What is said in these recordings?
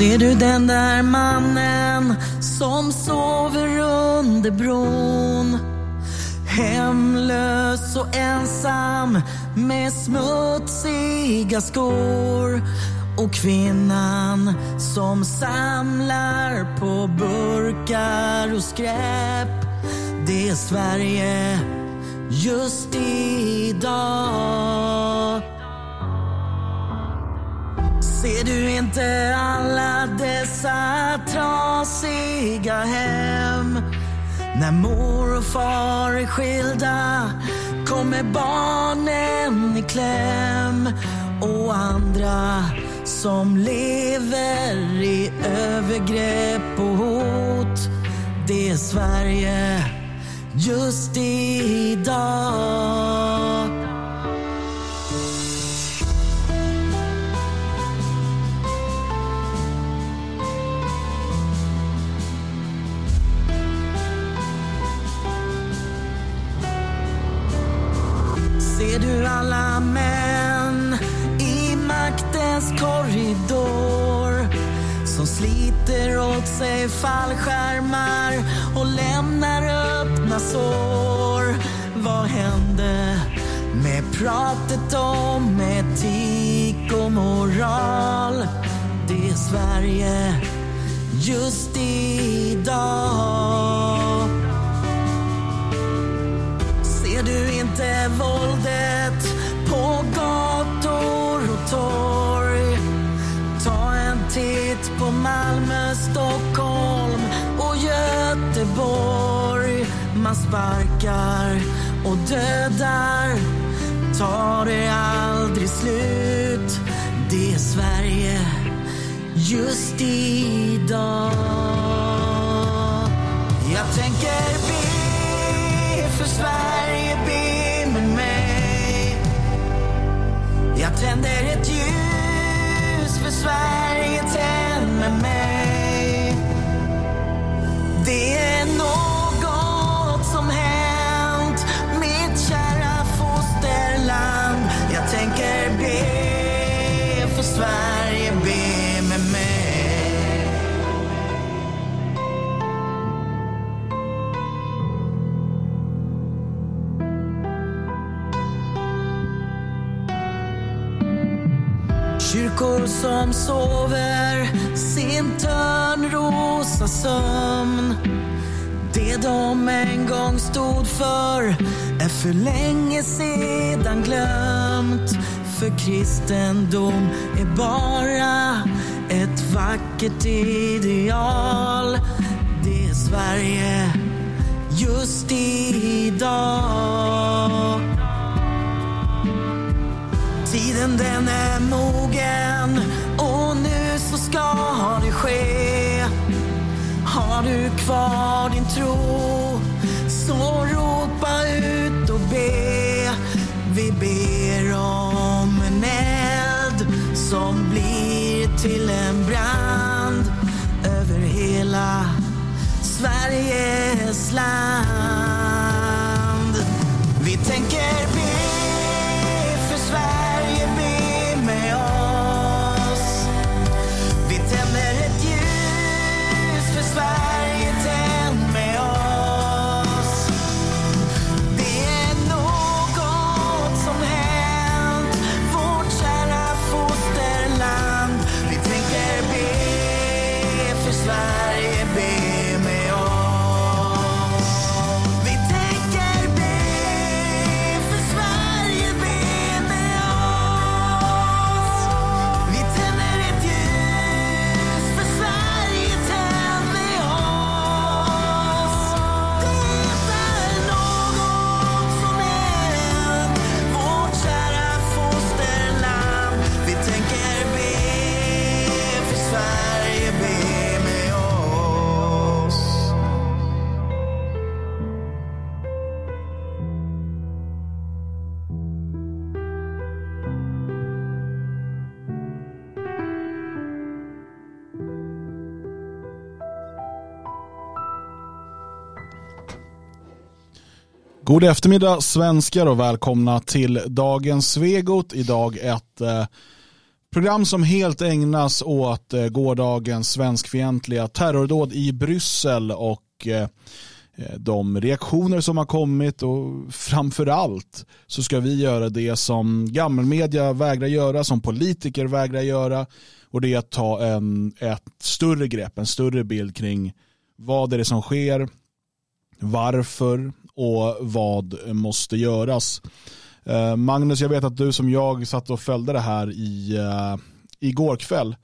Ser du den där mannen som sover under bron? Hemlös och ensam med smutsiga skor och kvinnan som samlar på burkar och skräp. Det är Sverige just idag. Ser du inte alla dessa trasiga hem? När mor och far är skilda kommer barnen i kläm och andra som lever i övergrepp och hot. Det är Sverige just idag. Ser du alla män i maktens korridor som sliter åt sig fallskärmar och lämnar öppna sår? Vad hände med pratet om etik och moral? Det är Sverige just idag. Ser du inte våldet på gator och torg? Ta en titt på Malmö, Stockholm och Göteborg. Man sparkar och dödar, tar det aldrig slut. Det är Sverige just idag. Jag tänker Jag tänder ett ljus för Sverige, tänd med mig. Det som sover sin törnrosa sömn. Det de en gång stod för är för länge sedan glömt. För kristendom är bara ett vackert ideal. Det är Sverige just idag. Tiden den är mogen och nu så ska det ske. Har du kvar din tro så ropa ut och be. Vi ber om en eld som blir till en brand över hela Sveriges land. God eftermiddag svenskar och välkomna till dagens Svegot. Idag ett eh, program som helt ägnas åt eh, gårdagens svenskfientliga terrordåd i Bryssel och eh, eh de reaktioner som har kommit och framförallt så ska vi göra det som gammelmedia vägrar göra, som politiker vägrar göra och det är att ta en, ett större grepp, en större bild kring vad är det som sker, varför och vad måste göras. Eh, Magnus, jag vet att du som jag satt och följde det här i, uh, igår kväll.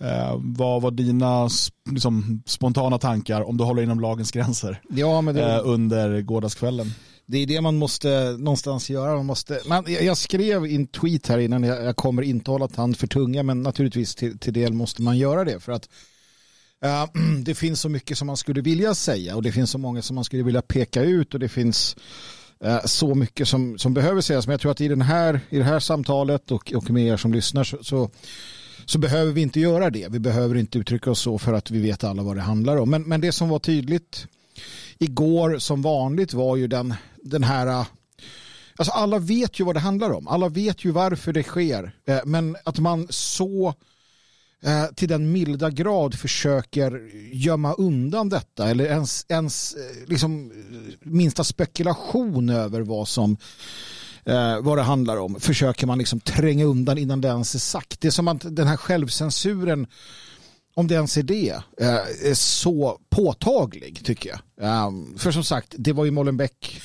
Uh, vad var dina liksom, spontana tankar om du håller inom lagens gränser ja, det... uh, under gårdagskvällen? Det är det man måste någonstans göra. Man måste, man, jag skrev i en tweet här innan, jag, jag kommer inte hålla tand för tunga, men naturligtvis till, till del måste man göra det. För att Eh, det finns så mycket som man skulle vilja säga och det finns så många som man skulle vilja peka ut och det finns eh, så mycket som, som behöver sägas. Men jag tror att i, den här, i det här samtalet och, och med er som lyssnar så, så, så, behöver vi inte göra det. Vi behöver inte uttrycka oss så för att vi vet alla vad det handlar om. Men, men det som var tydligt igår som vanligt var ju den, den här eh, Alltså alla vet ju vad det handlar om. Alla vet ju varför det sker. Men att man så Eh, till den milda grad försöker gömma undan detta eller ens, ens eh, liksom, eh, minsta spekulation över vad som eh, vad det handlar om försöker man liksom tränga undan innan det ens är sagt. Det är som att den här självcensuren om det ens är det, är så påtaglig tycker jag. Ehm, för som sagt, det var ju Molenbeek.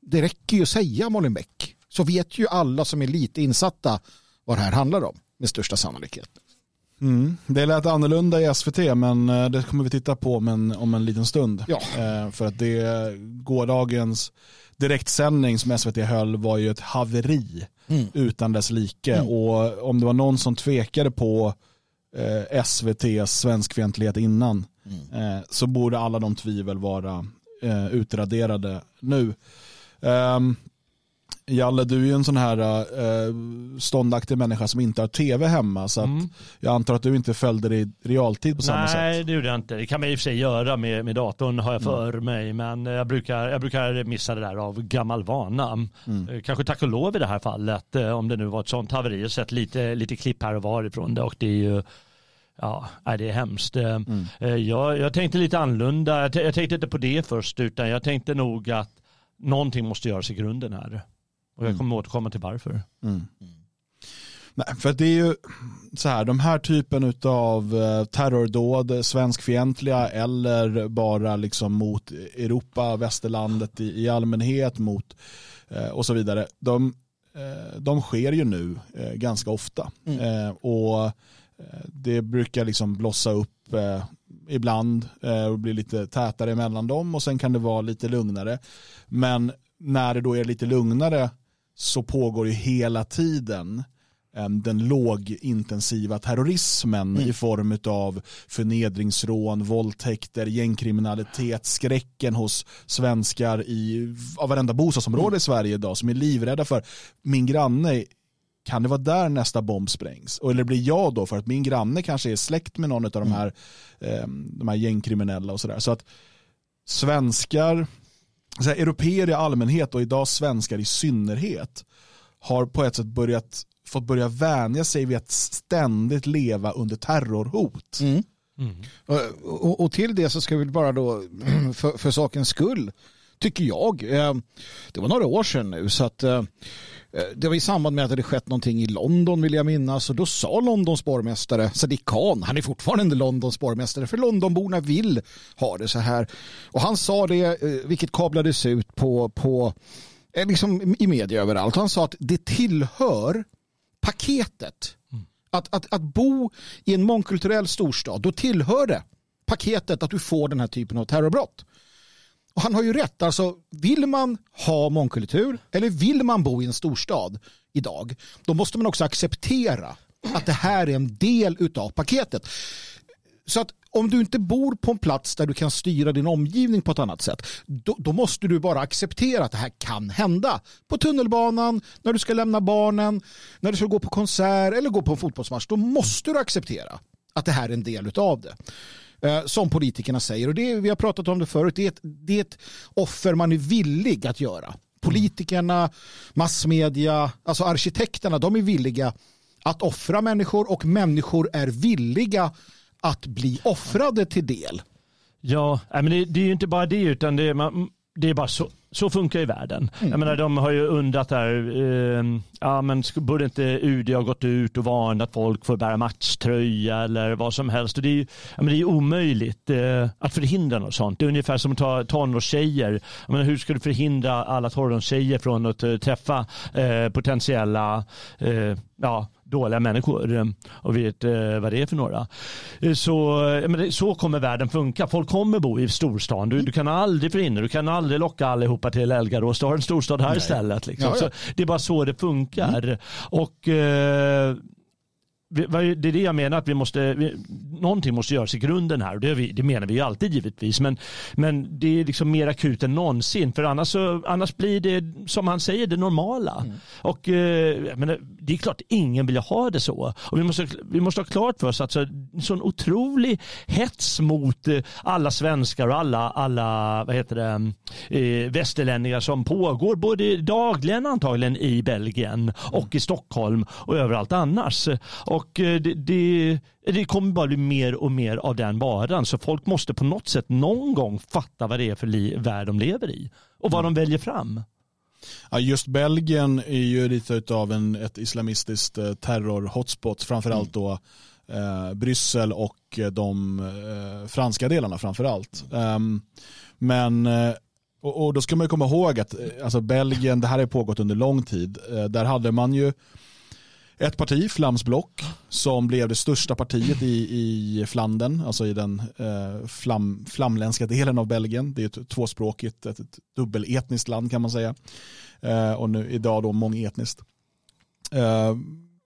Det räcker ju att säga Molenbeek. Så vet ju alla som är lite insatta vad det här handlar om med största sannolikhet. Mm. Det lät annorlunda i SVT men eh, det kommer vi titta på men, om en liten stund. Ja. Eh, för att det gårdagens direktsändning som SVT höll var ju ett haveri mm. utan dess like. Mm. Och om det var någon som tvekade på eh, SVTs svenskfientlighet innan mm. eh, så borde alla de tvivel vara eh, utraderade nu. Um, Jalle, du är ju en sån här äh, ståndaktig människa som inte har tv hemma. Så mm. jag antar att du inte följde det i realtid på samma Nej, sätt. Nej, det gjorde jag inte. Det kan man i och för sig göra med, med datorn har jag mm. för mm. mig. Men jag brukar, jag brukar missa det där av gammal vana. Mm. Eh, kanske tack och lov i det här fallet. Eh, om det nu var ett sånt haveri. Jag sett lite, lite klipp här och var ifrån det. Och det är ju Ja, det är hemskt. Mm. Jag, jag tänkte lite annorlunda. Jag tänkte inte på det först utan jag tänkte nog att någonting måste göras i grunden här. Och jag kommer mm. återkomma till varför. Mm. Nej, för det är ju så här, de här typen av eh, terrordåd, svenskfientliga eller bara liksom mot Europa, västerlandet i, i allmänhet, mot eh, och så vidare. De, eh, de sker ju nu eh, ganska ofta. Mm. Eh, och eh, det brukar liksom blossa upp ibland och bli lite tätare mellan dem och sen kan det vara lite lugnare. Men när det då är lite lugnare så pågår ju hela tiden den lågintensiva terrorismen mm. i form av förnedringsrån, våldtäkter, gängkriminalitet, skräcken hos svenskar i av varenda bostadsområde mm. i Sverige idag som är livrädda för min granne kan det vara där nästa bomb sprängs? Eller blir jag då för att min granne kanske är släkt med någon av de mm. här, mm. de här gängkriminella och sådär. Så att svenskar så här, europeer i allmänhet och idag svenskar i synnerhet har på ett sätt börjat fått börja vänja sig vid att ständigt leva under terrorhot. Mm. Mm. Och, och, till det så ska vi bara då för, för sakens skull tycker jag. Eh, det var några år sedan nu så att eh, Eh, det var i samband med att det hade skett någonting i London vill jag minnas och då sa Londons borgmästare Sadiq Khan, han är fortfarande Londons borgmästare för Londonborna vill ha det så här och han sa det eh, vilket kablades ut på, på eh, liksom i media överallt. Han sa att det tillhör paketet. Mm. Att, att, att bo i en mångkulturell storstad, då tillhör det paketet att du får den här typen av terrorbrott. Och han har ju rätt, alltså vill man ha mångkultur eller vill man bo i en storstad idag, då måste man också acceptera att det här är en del av paketet. Så att om du inte bor på en plats där du kan styra din omgivning på ett annat sätt, då, då, måste du bara acceptera att det här kan hända. På tunnelbanan, när du ska lämna barnen, när du ska gå på konsert eller gå på en fotbollsmatch, då måste du acceptera att det här är en del av det. Eh, som politikerna säger. Och det, vi har pratat om det förut. Det är, ett, det är ett offer man är villig att göra. Politikerna, massmedia, alltså arkitekterna, de är villiga att offra människor och människor är villiga att bli offrade till del. Ja, men det, det är ju inte bara det utan det är, man, det är bara så, så funkar ju världen. Mm. Jag menar, de har ju undrat där, eh, ja men borde inte UD ha gått ut och varnat folk för att bära matchtröja eller vad som helst. Och det är ju ja, men det är omöjligt eh, att förhindra något sånt. Det är ungefär som att ta tonårstjejer. Jag menar, hur ska du förhindra alla tonårstjejer från att uh, träffa eh, potentiella eh, ja, dåliga människor eh, och vet eh, vad det är för några. Eh, så, så kommer världen funka. Folk kommer bo i storstan. Du, du kan aldrig förhindra, du kan aldrig locka allihopa till Elgarås. Du har en storstad här Nej. istället. Liksom. Ja, ja. det är bara så det funkar. Mm. Och det är det jag menar att vi måste, vi, någonting måste göras i grunden här. Det, vi, det menar vi ju alltid givetvis. Men, men det är liksom mer akut än någonsin. För annars, så, annars blir det, som han säger, det normala. Mm. Och eh, menar, det är klart ingen vill ha det så. Och vi måste, vi måste ha klart för oss att så, sån otrolig hets mot eh, alla svenskar och alla, alla vad heter det, eh, västerlänningar som pågår både dagligen antagligen i Belgien och i Stockholm och överallt annars. Och eh, det, det, det kommer bara bli mer och mer av den varan. Så folk måste på något sätt någon gång fatta vad det är för värld de lever i och vad mm. de väljer fram. Ja, just Belgien är ju lite av en, ett islamistiskt eh, terror-hotspot, framförallt mm. då eh, Bryssel och de eh, franska delarna framförallt. Um, men eh, och, och, då ska man komma ihåg att alltså Belgien, det här har pågått under lång tid. Där hade man ju ett parti, Flamsblock, som blev det största partiet i, i Flandern, alltså i den eh, flam, flamländska delen av Belgien. Det är ett tvåspråkigt, ett, ett dubbeletniskt land kan man säga. Eh, och nu idag då mångetniskt. Eh,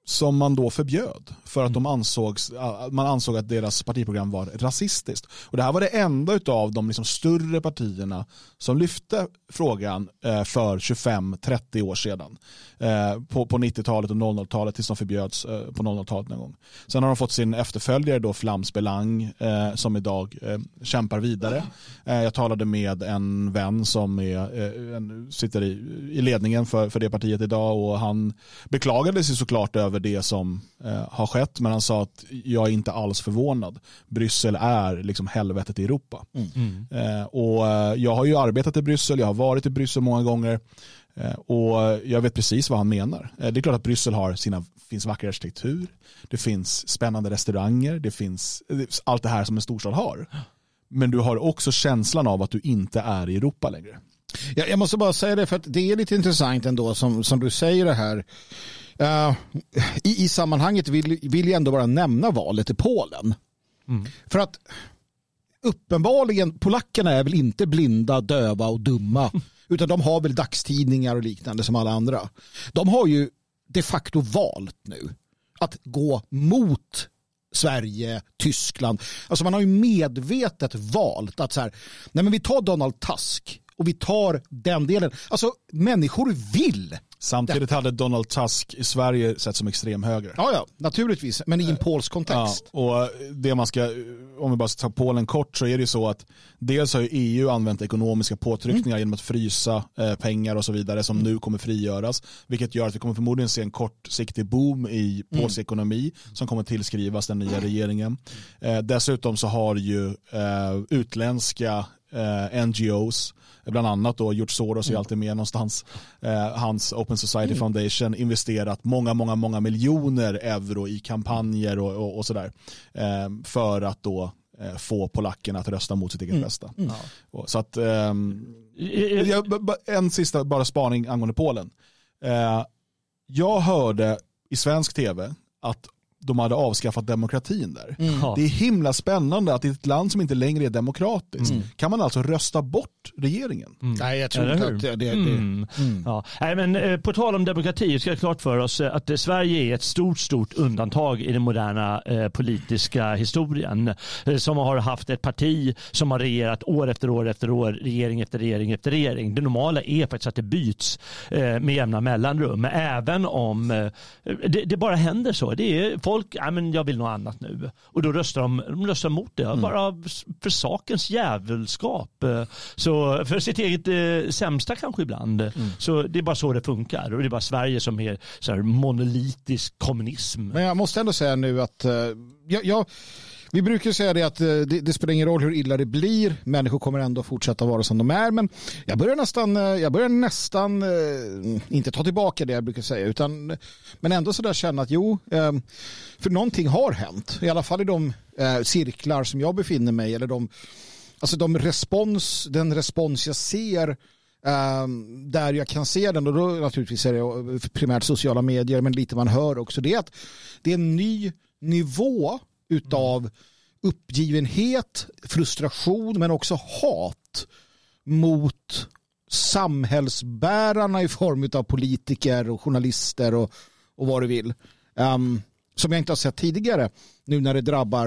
som man då förbjöd för att de ansågs, man ansåg att deras partiprogram var rasistiskt. Och det här var det enda av de liksom större partierna som lyfte frågan eh, för 25-30 år sedan. Eh, på, på 90-talet och 00-talet tills de förbjöds eh, på 00-talet någon gång. Sen har de fått sin efterföljare då Flams Belang som idag kämpar vidare. Jag talade med en vän som är, sitter i, i ledningen för, för det partiet idag och han beklagade sig såklart över det som har skett men han sa att jag är inte alls förvånad. Bryssel är liksom helvetet i Europa. Mm. Och jag har ju arbetat i Bryssel, jag har varit i Bryssel många gånger Eh, och jag vet precis vad han menar. Eh, det är klart att Bryssel har sina, finns vacker arkitektur, det finns spännande restauranger, det finns allt det här som en storstad har. Men du har också känslan av att du inte är i Europa längre. Jag, jag måste bara säga det för att det är lite intressant ändå som, som du säger det här. Uh, i, I sammanhanget vill, vill jag ändå bara nämna valet i Polen. Mm. För att uppenbarligen, polackerna är väl inte blinda, döva och dumma Utan de har väl dagstidningar och liknande som alla andra. De har ju de facto valt nu att gå mot Sverige, Tyskland. Alltså man har ju medvetet valt att så här, nej men vi tar Donald Tusk och vi tar den delen. Alltså människor vill Samtidigt hade Donald Tusk i Sverige sett som extremhöger. Ja, ja, naturligtvis, men i en polsk kontext. Ja, och det man ska, om vi bara tar Polen kort så är det ju så att dels har EU använt ekonomiska påtryckningar mm. genom att frysa eh, pengar och så vidare som mm. nu kommer frigöras, vilket gör att vi kommer förmodligen se en kortsiktig boom i polsk mm. ekonomi som kommer tillskrivas den nya regeringen. Eh, dessutom så har ju eh, utländska eh, NGOs bland annat då George Soros är mm. alltid med någonstans. Eh, hans Open Society mm. Foundation investerat många, många, många miljoner euro i kampanjer och, och, och sådär. Eh, för att då eh, få polackerna att rösta mot sitt eget mm. bästa. Mm. Så att, ehm, en sista bara spaning angående Polen. Eh, jag hörde i svensk tv att de hade avskaffat demokratin där. Mm. Det är himla spännande att i ett land som inte längre är demokratiskt mm. kan man alltså rösta bort regeringen. Mm. Nej, jag tror inte att det, det, mm. mm. Ja. Nej, men eh, På tal om demokrati ska jag klart för oss eh, att eh, Sverige är ett stort, stort undantag i den moderna eh, politiska historien. Som har haft ett parti som har regerat år efter år efter år, regering efter regering efter regering. Det normala är faktiskt att det byts eh, med jämna mellanrum. Även om det, det, bara händer så. Det är, folk, ja men jag vill något annat nu. Och då röstar de, de röstar mot det, bara för sakens djävulskap. Eh, Så för sitt eget eh, sämsta kanske ibland. Så det är bara så det funkar. Och det är bara Sverige som är så här monolitisk kommunism. Men jag måste ändå säga nu att eh, jag, jag, vi brukar säga det att eh, det, det spelar ingen roll hur illa det blir. Människor kommer ändå fortsätta vara som de är. Men jag börjar nästan, eh, jag börjar nästan eh, inte ta tillbaka det jag brukar säga. Utan, men ändå sådär känna att jo, ehm, för någonting har hänt. I alla fall i de cirklar som jag befinner mig i. Eller de, alltså de respons, den respons jag ser Um, där jag kan se den och då naturligtvis är det primärt sociala medier men lite man hör också det är att det är en ny nivå utav uppgivenhet, frustration men också hat mot samhällsbärarna i form av politiker och journalister och, och vad du vill. Um, som jag inte har sett tidigare nu när det drabbar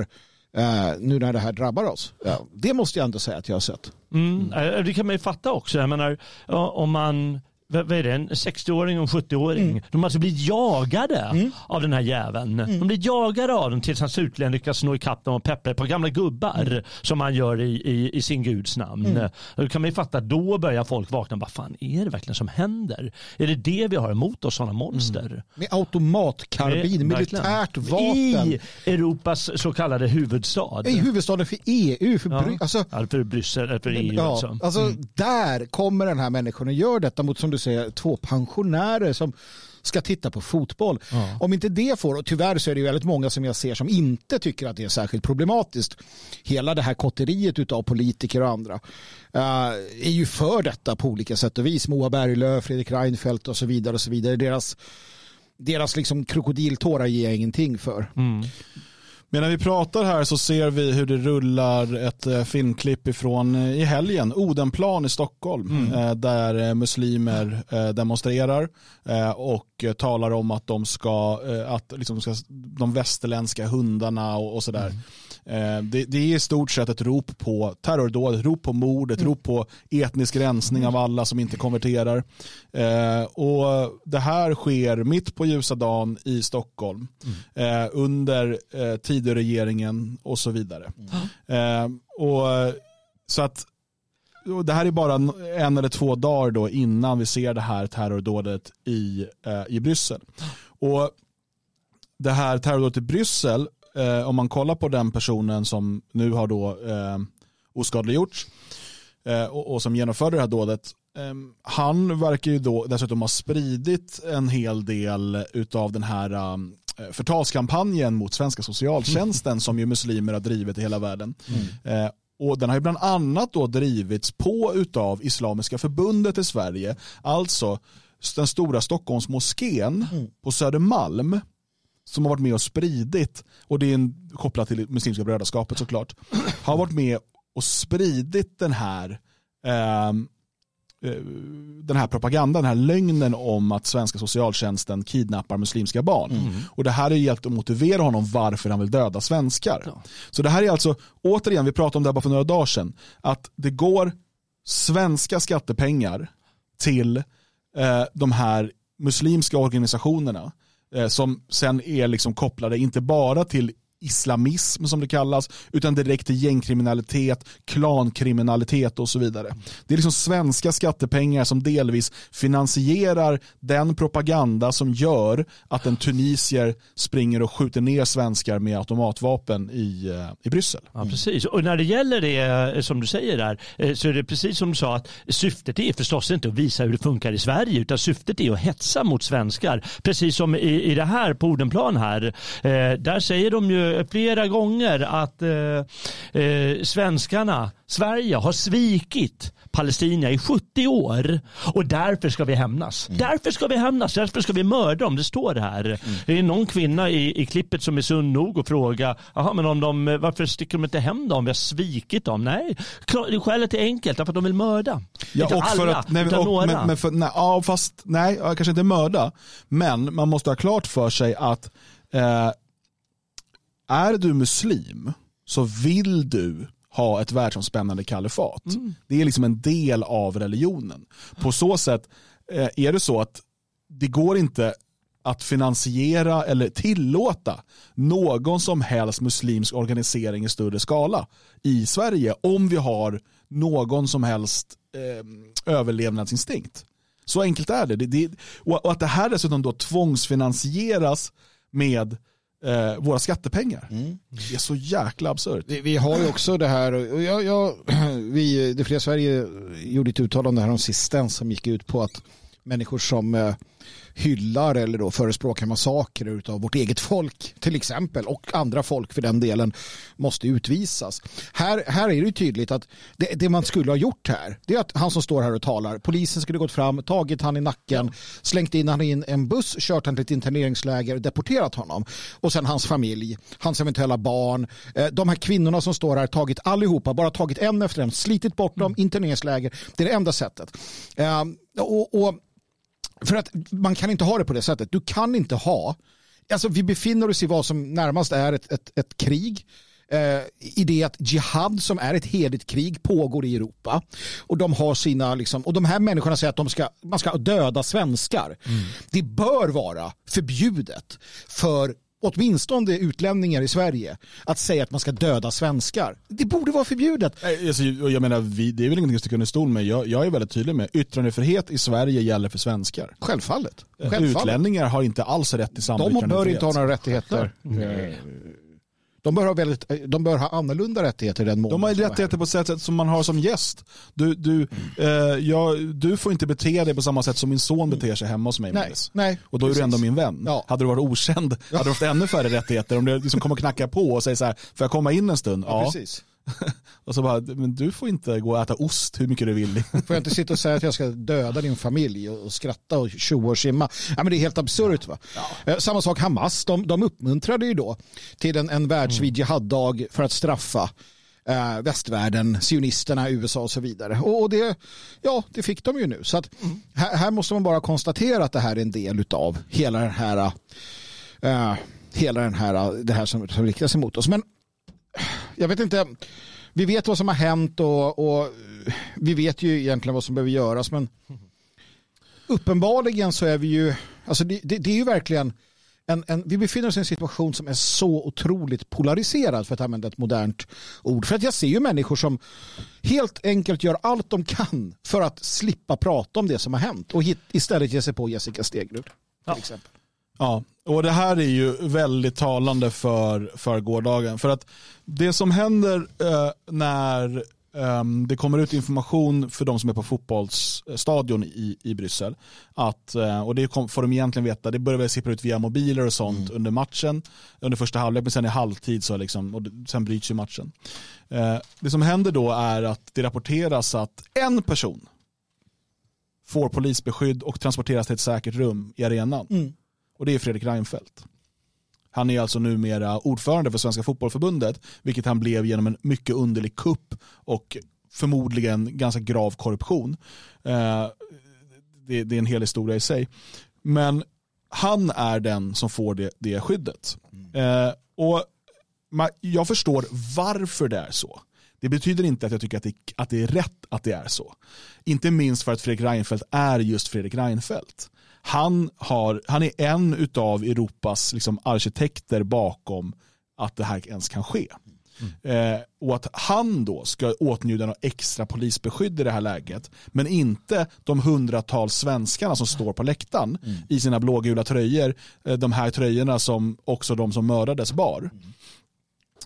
uh, nu när det här drabbar oss. Uh, det måste jag ändå säga att jag har sett. Mm. Mm. Det kan man ju fatta också. Jag menar, om man vad är det, en 60-åring och en 70-åring. Mm. De har alltså blivit jagade av den här jäveln. De blir jagade av dem tills han slutligen lyckas nå ikapp dem och peppra på gamla gubbar Mm. som han gör i, i, i sin guds namn. Då kan man ju fatta, då börjar folk vakna. Vad fan är det verkligen som händer? Är det det vi har emot oss, sådana monster? Med automatkarbin, Det- militärt vapen. I Europas så kallade huvudstad. I huvudstaden för EU, för, Ja. Bry- alltså, Ja, för Bryssel, för EU ja, alltså. alltså där kommer den här människan och gör detta mot som du säger två pensionärer som ska titta på fotboll. Om inte det får, och tyvärr så är det ju väldigt många som jag ser som inte tycker att det är särskilt problematiskt. Hela det här kotteriet utav politiker och andra eh, är ju för detta på olika sätt och vis. Moa Berglöf, Fredrik Reinfeldt och så vidare och så vidare. Deras, deras liksom krokodiltårar ger jag ingenting för. Men när vi pratar här så ser vi hur det rullar ett eh, filmklipp ifrån eh, i helgen, Odenplan i Stockholm, eh, där muslimer demonstrerar och talar om att de ska, att liksom ska de västerländska hundarna och, och sådär. Eh, det, det är i stort sett ett rop på terrordåd, ett rop på mord, ett rop på etnisk rensning av alla som inte konverterar. Eh, och det här sker mitt på ljusa dagen i Stockholm eh, under eh, Tidöregeringen och så vidare. Eh, och så att det här är bara en- en eller två dagar då innan vi ser det här terrordådet i, eh, i Bryssel. Och det här terrordådet i Bryssel, eh, om man kollar på den personen som nu har då eh, oskadliggjorts eh, och, och som genomförde det här dådet, eh, han verkar ju då dessutom ha spridit en hel del utav den här eh, förtalskampanjen mot svenska socialtjänsten som ju muslimer har drivit i hela världen. Eh, och den har ju bland annat då drivits på utav Islamiska förbundet i Sverige, alltså den stora Stockholmsmoskén på Södermalm som har varit med och spridit, och det är en, kopplat till Muslimska brödraskapet såklart, har varit med och spridit den här ehm, eh, den här propagandan, den här lögnen om att svenska socialtjänsten kidnappar muslimska barn. Och det här är hjälpt att motivera honom varför han vill döda svenskar. Så det här är alltså, återigen, vi pratade om det här bara för några dagar sedan, att det går svenska skattepengar till eh, de här muslimska organisationerna Eh, som sen är liksom kopplade inte bara till islamism som det kallas, utan direkt till gängkriminalitet, klankriminalitet och så vidare. Det är liksom svenska skattepengar som delvis finansierar den propaganda som gör att en tunisier springer och skjuter ner svenskar med automatvapen i, eh, i Bryssel. Ja, precis. Och när det gäller det eh, som du säger där eh, så är det precis som du sa att syftet är förstås inte att visa hur det funkar i Sverige utan syftet är att hetsa mot svenskar. Precis som i, i det här på Odenplan här. Där säger de ju flera gånger att eh, eh, svenskarna, Sverige har svikit Palestina i 70 år och därför ska vi hämnas. Därför ska vi hämnas, därför ska vi mörda dem. Det står här. Det är någon kvinna i, i klippet som är sund nog att fråga Jaha, men om de, varför sticker de inte hem dem? Vi har svikit dem. Nej, klar- skälet är enkelt, därför att de vill mörda. inte alla, nej, utan och, några. men, men för, nej, ja, fast nej, ja, kanske inte mörda, men man måste ha klart för sig att eh, är du muslim så vill du ha ett världsomspännande kalifat. Det är liksom en del av religionen. På så sätt eh, är det så att det går inte att finansiera eller tillåta någon som helst muslimsk organisering i större skala i Sverige om vi har någon som helst eh, överlevnadsinstinkt. Så enkelt är det. det, det och, att det här dessutom då tvångsfinansieras med eh, våra skattepengar. Mm. Det är så jäkla absurt. Vi, vi, har ju också det här, och jag, jag, vi, det fria Sverige gjorde ett uttalande här om sistens som gick ut på att människor som eh, hyllar eller då förespråkar massakrer av vårt eget folk till exempel och andra folk för den delen måste utvisas. Här, här är det tydligt att det, det, man skulle ha gjort här det är att han som står här och talar polisen skulle gått fram, tagit han i nacken slängt in han i en buss, kört han till ett interneringsläger, deporterat honom och sen hans familj, hans eventuella barn eh, de här kvinnorna som står här, tagit allihopa, bara tagit en efter en, slitit bort dem, mm. interneringsläger, det är det enda sättet. Uh, och, och för att man kan inte ha det på det sättet. Du kan inte ha, alltså vi befinner oss i vad som närmast är ett, ett, ett krig. Eh, i det att jihad som är ett heligt krig pågår i Europa och de har sina liksom, och de här människorna säger att de ska, man ska döda svenskar. Mm. Det bör vara förbjudet för åtminstone utlänningar i Sverige att säga att man ska döda svenskar. Det borde vara förbjudet. Alltså, jag menar, vi, det är väl ingenting att sticka under stol med. Jag, jag är väldigt tydlig med yttrandefrihet i Sverige gäller för svenskar. Självfallet. Självfallet. Utlänningar har inte alls rätt till samma De bör inte ha några rättigheter. Nej. De bör, ha väldigt, de bör ha annorlunda rättigheter mån. De har rättigheter på sätt som man har som gäst. Du, du, eh, jag, du får inte bete dig på samma sätt som min son beter sig hemma hos mig. Nej, nej, och då är du ändå min vän. Ja. Hade du varit okänd hade du haft ännu färre rättigheter. Om du liksom kommer knacka på och säger så här, får jag komma in en stund? Ja, ja. precis. och så bara, men du får inte gå och äta ost hur mycket du vill. får jag inte sitta och säga att jag ska döda din familj och skratta och tjoa och simma? Ja, men det är helt absurt. Va? Ja. Eh, samma sak Hamas, de, de uppmuntrade ju då till en, en världsvid mm. jihad-dag för att straffa eh, västvärlden, sionisterna, USA och så vidare. Och, och, det, ja, det fick de ju nu. Så att, mm. här, här, måste man bara konstatera att det här är en del av hela den här, eh, hela den här, det här som, som riktar sig mot oss. Men jag vet inte, vi vet vad som har hänt och, och vi vet ju egentligen vad som behöver göras men uppenbarligen så är vi ju, alltså det, det, det är ju verkligen en, en, vi befinner oss i en situation som är så otroligt polariserad för att använda ett modernt ord. För att jag ser ju människor som helt enkelt gör allt de kan för att slippa prata om det som har hänt och hit, istället ge sig på Jessica Stegrud. Till ja. exempel. Ja, och det här är ju väldigt talande för, för gårdagen. För att det som händer eh, när eh, det kommer ut information för de som är på fotbollsstadion i, i Bryssel. Att, eh, och det kom, får de egentligen veta, det börjar väl sippra ut via mobiler och sånt mm. under matchen. Under första halvlek, men sen i halvtid så liksom, och sen bryts ju matchen. Eh, det som händer då är att det rapporteras att en person får polisbeskydd och transporteras till ett säkert rum i arenan. Mm. Och det är Fredrik Reinfeldt. Han är alltså numera ordförande för Svenska Fotbollförbundet, vilket han blev genom en mycket underlig kupp och förmodligen ganska grav korruption. Eh, det, är en hel historia i sig. Men han är den som får det, det skyddet. Eh, och jag förstår varför det är så. Det betyder inte att jag tycker att det, att det är rätt att det är så. Inte minst för att Fredrik Reinfeldt är just Fredrik Reinfeldt han, har, han är en av Europas liksom, arkitekter bakom att det här ens kan ske. Mm. Eh, och att han då ska åtnjuta något extra polisbeskydd i det här läget men inte de hundratals svenskarna som står på läktaren mm. i sina blågula tröjor. Eh, de här tröjorna som också de som mördades bar.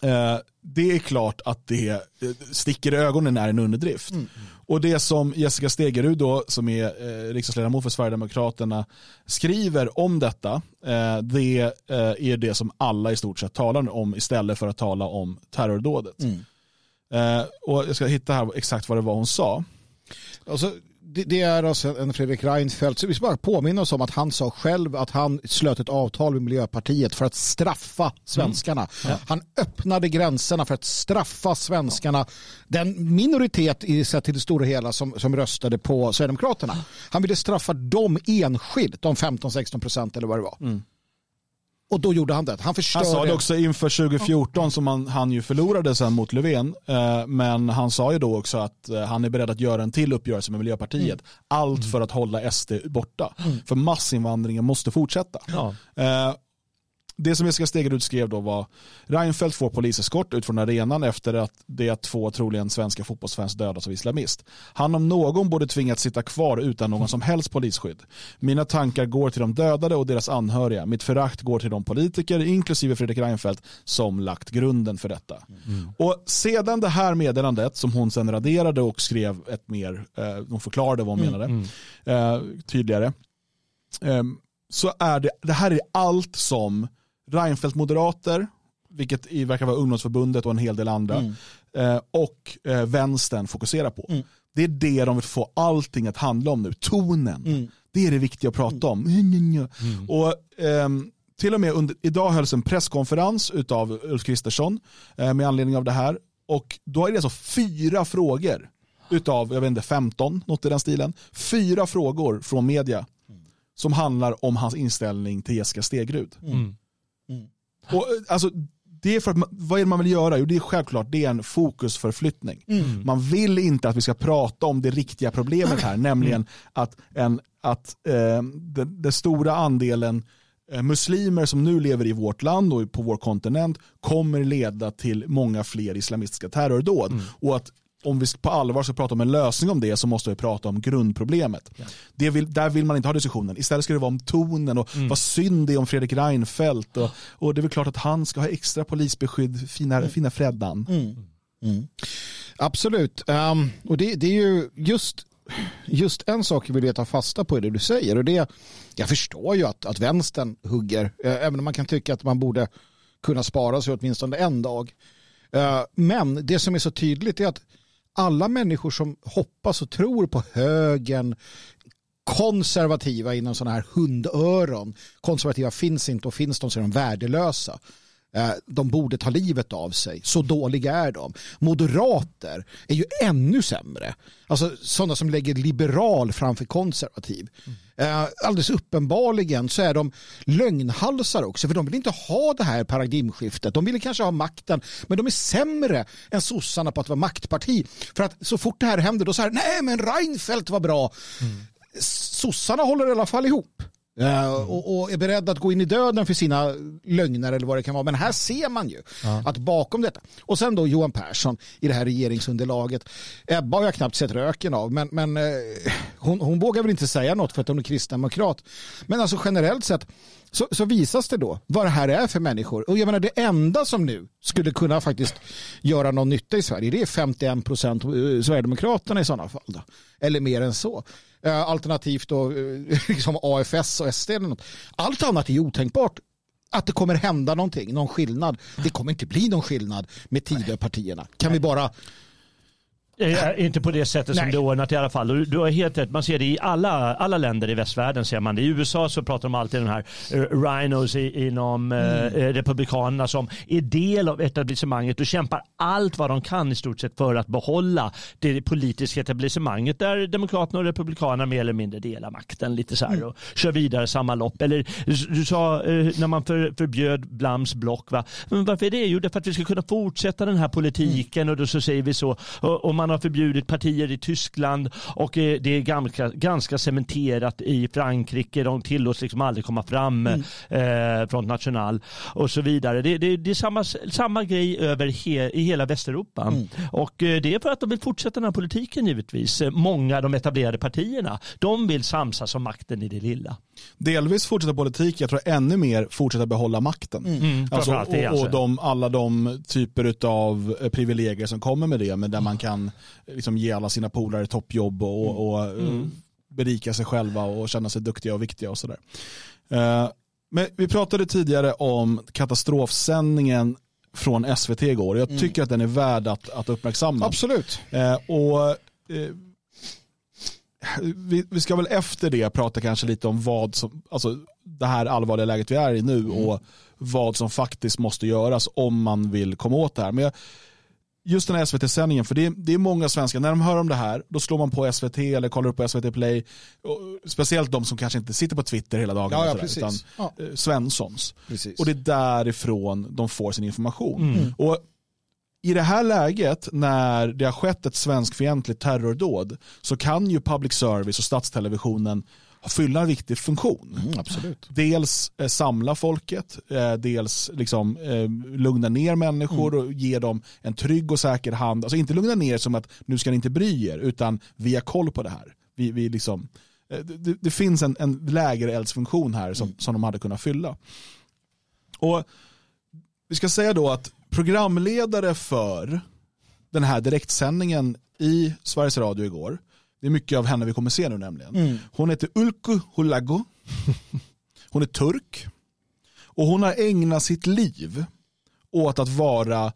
Mm. Eh, det är klart att det eh, sticker i ögonen är en underdrift. Mm. Och det som Jessica Stegerud då, som är eh, riksdagsledamot för Sverigedemokraterna skriver om detta, eh, det eh, är det som alla i stort sett talar om istället för att tala om terrordådet. Mm. Eh, och jag ska hitta här exakt vad det var hon sa. Alltså, det, det, är alltså en Fredrik Reinfeldt. Så vi ska bara påminna oss om att han sa själv att han slöt ett avtal med Miljöpartiet för att straffa svenskarna. Mm. Ja. Han öppnade gränserna för att straffa svenskarna. Den minoritet i sett till det stora hela som, som röstade på Sverigedemokraterna. Han ville straffa dem enskilt, de 15-16 procent eller vad det var. Mm. Och då gjorde han det. Han förstörde. Han sa det också inför 2014 som han, han ju förlorade sen mot Löfven. Eh, men han sa ju då också att eh, han är beredd att göra en till uppgörelse med Miljöpartiet. Mm. Allt för att hålla SD borta. Mm. För massinvandringen måste fortsätta. Ja. Eh, det som Jessica Stegerud skrev då var Reinfeldt får poliseskort ut från arenan efter att det att två troligen svenska fotbollsfans dödas av islamist. Han om någon borde tvingats sitta kvar utan någon som helst polisskydd. Mina tankar går till de dödade och deras anhöriga. Mitt förakt går till de politiker, inklusive Fredrik Reinfeldt, som lagt grunden för detta. Mm. Och sedan det här meddelandet som hon sen raderade och skrev ett mer, eh, hon förklarade vad hon mm. menade, eh, tydligare, eh, så är det, det här är allt som Reinfeldt-moderater, vilket verkar vara ungdomsförbundet och en hel del andra, mm. eh, och eh, vänstern fokuserar på. Mm. Det är det de vill få allting att handla om nu, tonen. Mm. Det är det viktiga att prata om. Mm. Och, eh, till och med under, idag hölls en presskonferens av Ulf Kristersson eh, med anledning av det här. Och då är det alltså fyra frågor utav, jag vet inte, 15, något i den stilen. Fyra frågor från media som handlar om hans inställning till Jessica Stegrud. Mm. Mm. Och, alltså, det är för att man, vad är det man vill göra? Jo, det är självklart det är en fokusförflyttning. Mm. Man vill inte att vi ska prata om det riktiga problemet här, nämligen mm. att, en, att eh, den, den stora andelen eh, muslimer som nu lever i vårt land och på vår kontinent kommer leda till många fler islamistiska terrordåd. Mm. Och att om vi på allvar ska prata om en lösning om det så måste vi prata om grundproblemet. Ja. Det vill, där vill man inte ha diskussionen. Istället ska det vara om tonen och mm. vad synd det är om Fredrik Reinfeldt. Och, och det är väl klart att han ska ha extra polisbeskydd, fina, mm. fina Freddan. Mm. Mm. Absolut. Um, och det, det, är ju just, just en sak jag vill ta fasta på i det du säger. Och det, jag förstår ju att, att vänstern hugger, eh, även om man kan tycka att man borde kunna spara sig åtminstone en dag. Uh, men det som är så tydligt är att alla människor som hoppas och tror på högen, konservativa inom sådana här hundöron, konservativa finns inte och finns de så är de värdelösa. Eh, de borde ta livet av sig. Så dåliga är de. Moderater är ju ännu sämre. Alltså sådana som lägger liberal framför konservativ. Mm. Alldeles uppenbarligen så är de lögnhalsar också. För de vill inte ha det här paradigmskiftet. De vill kanske ha makten. Men de är sämre än sossarna på att vara maktparti. För att så fort det här händer då så här, nej men Reinfeldt var bra. Mm. Sossarna håller i alla fall ihop. Uh, och, och, är beredd att gå in i döden för sina lögner eller vad det kan vara. Men här ser man ju ja. att bakom detta. Och sen då Johan Persson i det här regeringsunderlaget. Ebba har jag knappt sett röken av. Men, men uh, hon, hon vågar väl inte säga något för att hon är kristdemokrat. Men alltså generellt sett så, så, visas det då vad det här är för människor. Och jag menar det enda som nu skulle kunna faktiskt göra någon nytta i Sverige det är 51 procent eh, Sverigedemokraterna i sådana fall. Då. Eller mer än så. Eh, alternativt då, eh, liksom AFS och SD eller något. Allt annat är otänkbart att det kommer hända någonting, någon skillnad. Det kommer inte bli någon skillnad med Tidöpartierna. Kan vi bara Eh, inte på det sättet Nej. som det är ordnat i alla fall. Du, du har helt rätt, man ser det i alla, alla länder i västvärlden. Ser man det. I USA så pratar de alltid om de här uh, rhinos i, inom uh, mm. republikanerna som är del av etablissemanget och kämpar allt vad de kan i stort sett för att behålla det politiska etablissemanget där demokraterna och republikanerna mer eller mindre delar makten lite så här mm. och kör vidare samma lopp. Eller du sa uh, när man för, förbjöd Blams block, va? Men varför är det? Jo, det är för att vi ska kunna fortsätta den här politiken mm. och då så säger vi så. Och, och man man har förbjudit partier i Tyskland och det är ganska, ganska cementerat i Frankrike. De tillåts liksom aldrig komma fram mm. eh, från National och så vidare. Det, det, det är samma, samma grej över he, i hela Västeuropa. Mm. Och eh, det är för att de vill fortsätta den här politiken givetvis. Många av de etablerade partierna, de vill samsas om makten i det lilla. Delvis fortsätta politik, jag tror ännu mer fortsätta behålla makten. Mm. mm. Alltså, och, och alltså. de, alla de typer av privilegier som kommer med det, men där man kan liksom ge alla sina polare toppjobb och, mm. och eh, mm. berika sig själva och känna sig duktiga och viktiga och sådär. Uh, men vi pratade tidigare om katastrofsändningen från SVT igår. Jag mm. tycker mm. att den är värd att, att uppmärksamma. Absolut. Uh, och vi, vi, ska väl efter det prata kanske lite om vad som, alltså det här allvarliga läget vi är i nu mm. och vad som faktiskt måste göras om man vill komma åt det här. Men jag, just den här SVT-sändningen, för det är, det är många svenskar, när de hör om det här, då slår man på SVT eller kollar upp på SVT Play. Och, speciellt de som kanske inte sitter på Twitter hela dagen, Ja, ja, sådär, utan Ja. eh, Svenssons. Precis. Och det är därifrån de får sin information. Mm. Och i det här läget när det har skett ett svenskfientligt terrordåd så kan ju public service och statstelevisionen fylla en viktig funktion. Mm, absolut. Dels eh, samla folket, eh, dels liksom, eh, lugna ner människor och ge dem en trygg och säker hand. Alltså inte lugna ner som att nu ska ni inte bry er, utan vi har koll på det här. Vi, vi liksom, eh, det, det finns en, en lägereldsfunktion här som, som de hade kunnat fylla. Och Vi ska säga då att programledare för den här direktsändningen i Sveriges Radio igår, det är mycket av henne vi kommer se nu nämligen. Hon heter Ulku Hulago. Hon är turk. Och hon har ägnat sitt liv åt att vara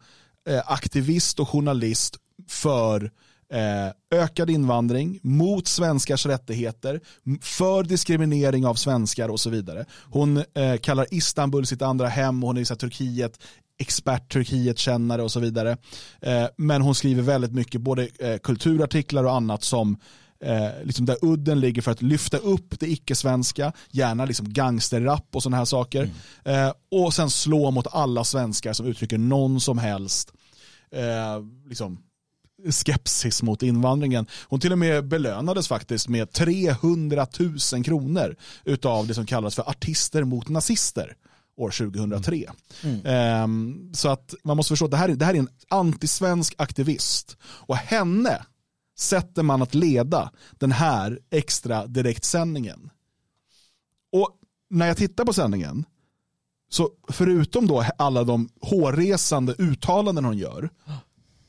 eh, aktivist och journalist för eh, ökad invandring, mot svenskars rättigheter, för diskriminering av svenskar och så vidare. Hon eh, kallar Istanbul sitt andra hem och hon är här, Turkiet expert, Turkiet-kännare och så vidare. Eh, men hon skriver väldigt mycket, både eh, kulturartiklar och annat som eh, liksom där udden ligger för att lyfta upp det icke-svenska, gärna liksom gangsterrap och sådana här saker. Eh, och sen slå mot alla svenskar som uttrycker någon som helst liksom, skepsis mot invandringen. Hon till och med belönades faktiskt med 300 000 kronor utav det som kallas för artister mot nazister år 2003. Ehm, så att man måste förstå att det här, är- det här är en antisvensk aktivist. Och henne sätter man att leda den här extra direktsändningen. Och när jag tittar på sändningen så förutom då alla de hårresande uttalanden hon gör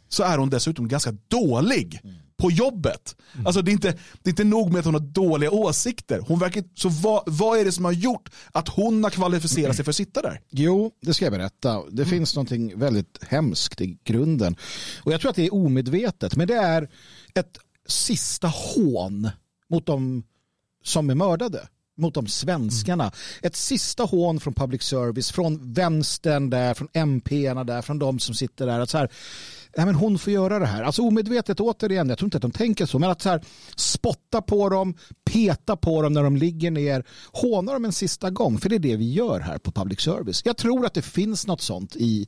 så är hon dessutom ganska dålig på jobbet. Alltså det är, inte, det är inte nog med att hon har dåliga åsikter. Hon verkar, så vad, vad är det som har gjort att hon har kvalificerat sig för att sitta där? Jo, det ska jag berätta. Det finns någonting väldigt hemskt i grunden. Och jag tror att det är omedvetet, men det är ett sista hån mot de som är mördade. Mot de svenskarna. Ett sista hån från public service, från vänstern där, från MP-erna där, från de som sitter där. Att så här, nej men hon får göra det här. Alltså omedvetet återigen, jag tror inte att de tänker så, men att så här, spotta på dem, peta på dem när de ligger ner, håna dem en sista gång, för det är det vi gör här på public service. Jag tror att det finns något sånt i,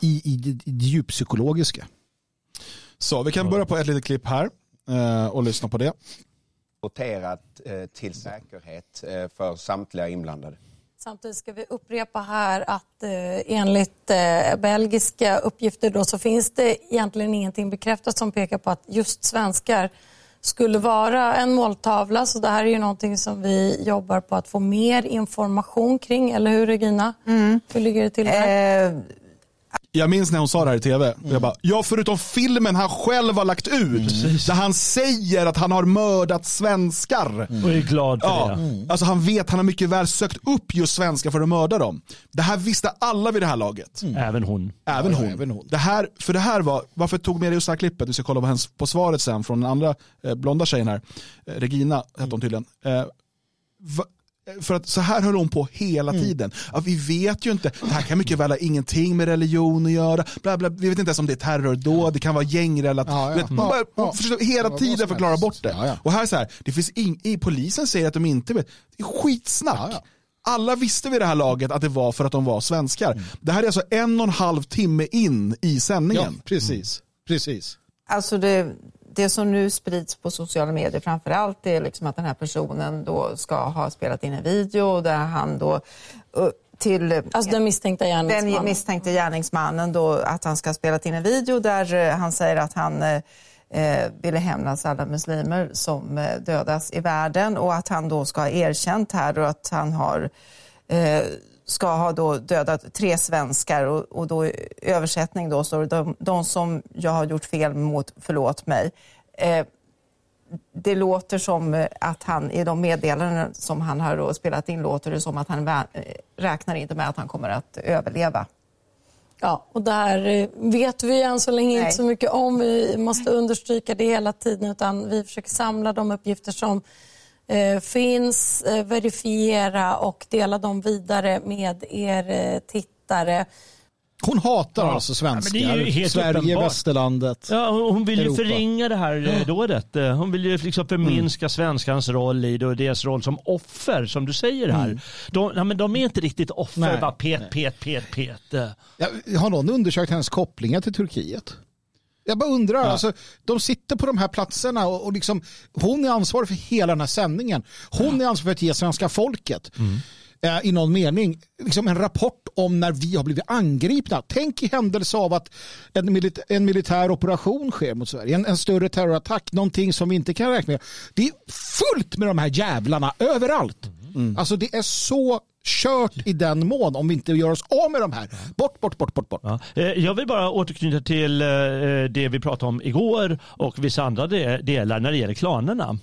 i, i, i det djuppsykologiska. Så vi kan börja på ett litet klipp här eh, och lyssna på det. noterat eh, till säkerhet eh, för samtliga inblandade. Samtidigt ska vi upprepa här att eh, enligt eh, belgiska uppgifter då, så finns det egentligen ingenting bekräftat som pekar på att just svenskar skulle vara en måltavla. Så det här är ju någonting som vi jobbar på att få mer information kring. Eller hur Regina? Hur ligger det till där? Eh, Jag minns när hon sa det här i tv. Och jag bara, ja förutom filmen han själv har lagt ut. Där han säger att han har mördat svenskar. Och är glad för Ja, det. alltså han vet, han har mycket väl sökt upp just svenskar för att mörda dem. Det här visste alla vid det här laget. Även hon. Även, Ja, hon. även hon. Det här, för det här var, varför tog med just det här klippet, vi ska kolla på, hennes, på svaret sen från den andra eh, blonda tjejen här, eh, Regina hette hon tydligen. Eh, va, för att så här höll hon på hela Mm. tiden. Ja, vi vet ju inte, det här kan mycket väl ha ingenting med religion att göra. Bla, bla, vi vet inte ens om det är terrordåd, det kan vara gängrelaterat. Ja, ja. Du vet, man Ja, bara, försöker hela tiden förklara bort det. Ja, ja. Och här så här, det finns ing, i polisen säger att de inte vet. Det är skitsnack. Ja, ja. Alla visste vid det här laget att det var för att de var svenskar. Mm. Det här är alltså en och en halv timme in i Ja, sändningen. precis. precis. Alltså det, det som nu sprids på sociala medier framför allt är liksom att den här personen då ska ha spelat in en video där han då eh, till Alltså den misstänkta den gärningsmannen. misstänkte gärningsmannen då att han ska ha spelat in en video där eh, han säger att han eh, eh, ville hämnas alla muslimer som eh, dödas i världen och att han då ska ha erkänt här och att han har eh, ska ha då dödat tre svenskar och, och då i översättning då står det de, de som jag har gjort fel mot, förlåt mig. Eh, det låter som att han i de meddelanden som han har spelat in låter det som att han eh, räknar inte med att han kommer att överleva. Ja, och där eh, vet vi än så länge Nej. inte så mycket om. Vi måste understryka det hela tiden utan vi försöker samla de uppgifter som finns, eh, verifiera och dela dem vidare med er eh, tittare. Hon hatar Ja. alltså Ja, men det svenskar, är ju helt Sverige, uppenbart. västerlandet. Ja, hon vill ju Europa. förringa det här eh, dådet. Eh, Hon vill ju liksom förminska Mm. svenskans roll i det och deras roll som offer, som du säger här. De, ja, men de är inte riktigt offer, Mm. Nej, bara pet, pet, pet, pet. Eh, Ja, har någon undersökt hennes kopplingar till Turkiet? Jag bara undrar, alltså, de sitter på de här platserna och, och liksom, hon är ansvarig för hela den här sändningen. Hon är ansvarig för att ge svenska folket eh, i någon mening liksom en rapport om när vi har blivit angripna. Tänk i händelse av att en, milit en militär operation sker mot Sverige, en, en större terrorattack, någonting som vi inte kan räkna med. Det är fullt med de här jävlarna överallt. Alltså det är så kört i den mån om vi inte gör oss av med de här. Bort, bort, bort, bort, bort. Ja. Eh, jag vill bara återknyta till eh, eh, det vi pratade om igår och vissa andra delar när det gäller klanerna.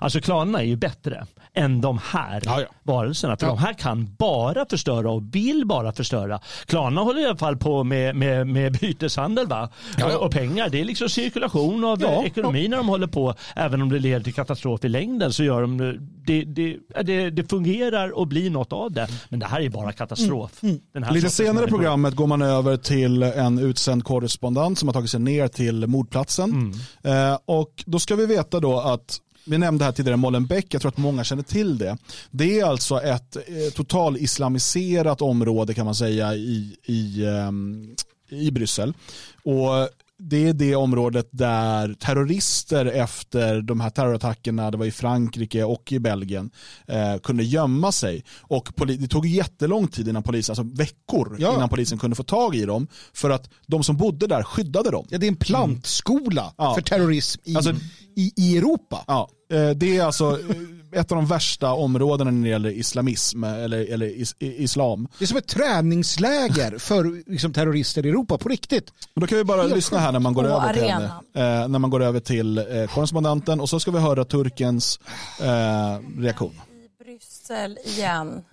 Alltså klanerna är ju bättre än de här Ja, ja. varelserna. För Ja. de här kan bara förstöra och vill bara förstöra. Klanerna håller i alla fall på med, med, med byteshandel va? Och, och pengar. Det är liksom cirkulation av Ja, eh, ekonomi när de håller på. Även om det leder till katastrof i längden så gör de det, det, det, det fungerar och blir något av det. Men det här är bara katastrof. Mm, här Lite senare i programmet går man över till en utsänd korrespondent som har tagit sig ner till mordplatsen. Eh, och då ska vi veta då att vi nämnde här tidigare Molenbeek, jag tror att många känner till det. Det är alltså ett eh, total islamiserat område kan man säga i, i, eh, i Bryssel. Och det är det området där terrorister efter de här terrorattackerna, det var i Frankrike och i Belgien, eh, kunde gömma sig. Och det tog jättelång tid innan polisen, alltså veckor Ja. innan polisen kunde få tag i dem. För att de som bodde där skyddade dem. Ja, det är en plantskola Ja. för terrorism i, Alltså- i, i Europa. Ja, eh, det är alltså eh, ett av de värsta områdena när det gäller islamism eller, eller is, islam. Det är som ett träningsläger för liksom, terrorister i Europa på riktigt. Men då kan vi bara Helt lyssna här när man går över till henne. Eh, när man går över till eh, korrespondenten och så ska vi höra turkens eh, reaktion. I Bryssel igen.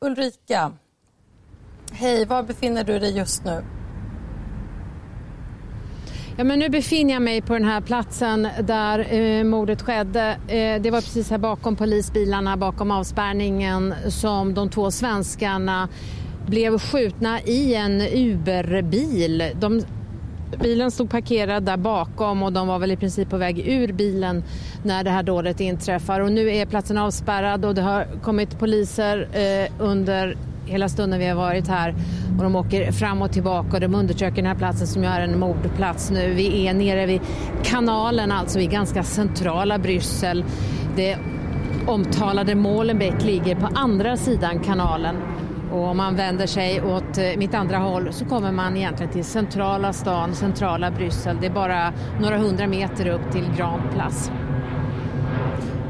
Ulrika, hej, var befinner du dig just nu? Ja, men nu befinner jag mig på den här platsen där eh, mordet skedde. Eh, det var precis här bakom polisbilarna, bakom avspärrningen som de två svenskarna blev skjutna i en Uberbil. De, bilen stod parkerad där bakom och de var väl i princip på väg ur bilen när det här dådet inträffar. Och nu är platsen avspärrad och det har kommit poliser eh, under hela stunden vi har varit här och de åker fram och tillbaka och de undersöker den här platsen som ju är en mordplats nu. Vi är nere vid kanalen, alltså i ganska centrala Bryssel. Det omtalade Molenbeek ligger på andra sidan kanalen. Och om man vänder sig åt eh, mitt andra håll så kommer man egentligen till centrala stan, centrala Bryssel. Det är bara några hundra meter upp till Grand Place.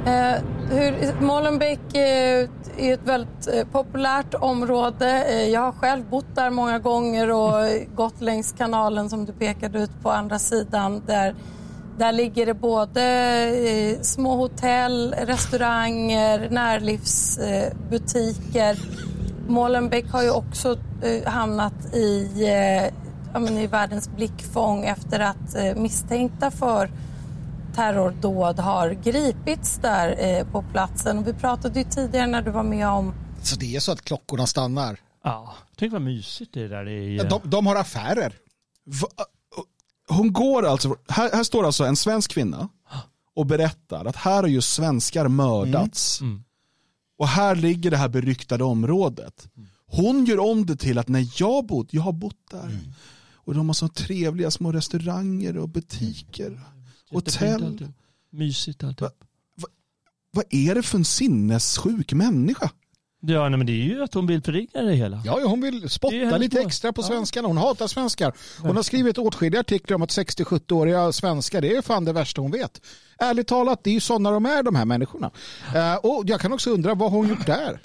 Eh, hur, Molenbeek eh, är ett väldigt eh, populärt område. Eh, jag har själv bott där många gånger och gått längs kanalen som du pekade ut på andra sidan. Där, där ligger det både eh, små hotell, restauranger, närlivsbutiker. Molenbeek har ju också hamnat i, i världens blickfång efter att misstänkta för terrordåd har gripits där eh, på platsen. Och vi pratade ju tidigare när du var med om Så det är så att klockorna stannar. Ja, tänk vad mysigt det där är. i, eh, De, de har affärer. Va- Hon går alltså, här, här står alltså en svensk kvinna och berättar att här har ju svenskar mördats. Mm. Och här ligger det här beryktade området. Hon gör om det till att när jag bott, jag har bott där. Och de har så trevliga små restauranger och butiker. Hotell. Mysigt alltihop. Vad är det för en sinnessjuk människa? Ja, nej, men det är ju att hon vill förringa det hela. Ja, hon vill spotta lite mål. extra på Ja. svenskarna. Hon hatar svenskar. Hon har skrivit åtskilliga artiklar om att 60-70-åriga svenskar, det är fan det värsta hon vet. Ärligt talat, det är ju sådana de är, de här människorna. Eh, och jag kan också undra, vad har hon gjort där?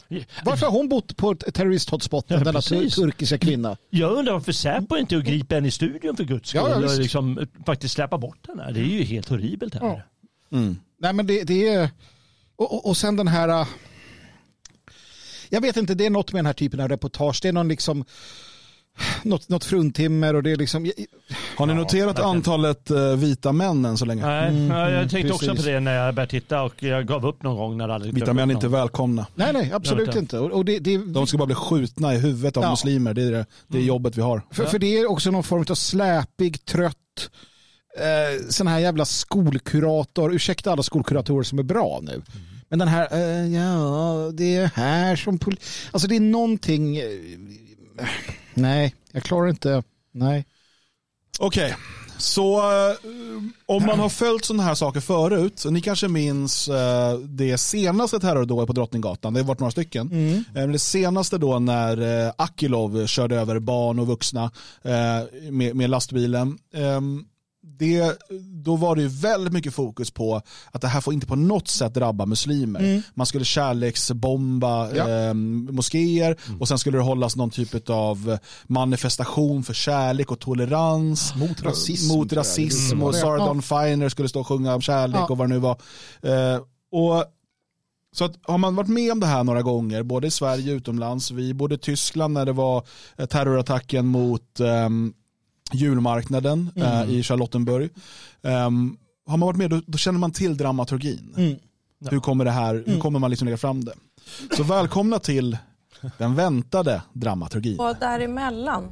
Varför har hon bott på ett terroristhotspot, Ja, denna precis. turkiska kvinna? Jag undrar varför Säpo inte att gripa henne i studion för guds skull Ja, och liksom, eh, faktiskt släppa bort henne. Det är ju helt horribelt här. Ja. Nej, men det, det är... Och, och, och sen den här... Jag vet inte, det är något med den här typen av reportage. Det är någon liksom... något, något fruntimmer och det är liksom... Har ni noterat verkligen. antalet eh, vita män än så länge? Nej, ja, jag tänkte också precis. på det när jag började titta och jag gav upp någon gång när det Vita män är inte välkomna. Nej, nej, absolut inte. Och, det, det, De ska bara bli skjutna i huvudet av Ja. muslimer. Det är det, det är jobbet vi har. för, för det är också någon form av släpig, trött, eh, sån här jävla skolkurator. Ursäkta alla skolkuratorer som är bra nu. Men den här, eh, ja, det är här som... Pol- alltså det är någonting... Eh, nej, jag klarar inte... Nej. Okej, så eh, om man har följt sådana här saker förut, ni kanske minns eh, det senaste terrordådet på Drottninggatan, det har varit några stycken. Eh, det senaste då när eh, Akilov körde över barn och vuxna eh, med, med lastbilen. Ehm, det, då var det ju väldigt mycket fokus på att det här får inte på något sätt drabba muslimer. Man skulle kärleksbomba Ja. eh, moskéer och sen skulle det hållas någon typ av manifestation för kärlek och tolerans. Mot rasism, Mot rasism Mm. och Sarah Ja. Finer skulle stå och sjunga om kärlek Ja. och vad det nu var. Eh, och så att, har man varit med om det här några gånger, både i Sverige och utomlands, vi bodde i Tyskland när det var eh, terrorattacken mot ehm, julmarknaden eh, i Charlottenburg. Ehm, har man varit med då, då känner man till dramaturgin. Hur kommer det här, hur kommer man liksom lägga fram det? Så välkomna till den väntade dramaturgin. Och däremellan,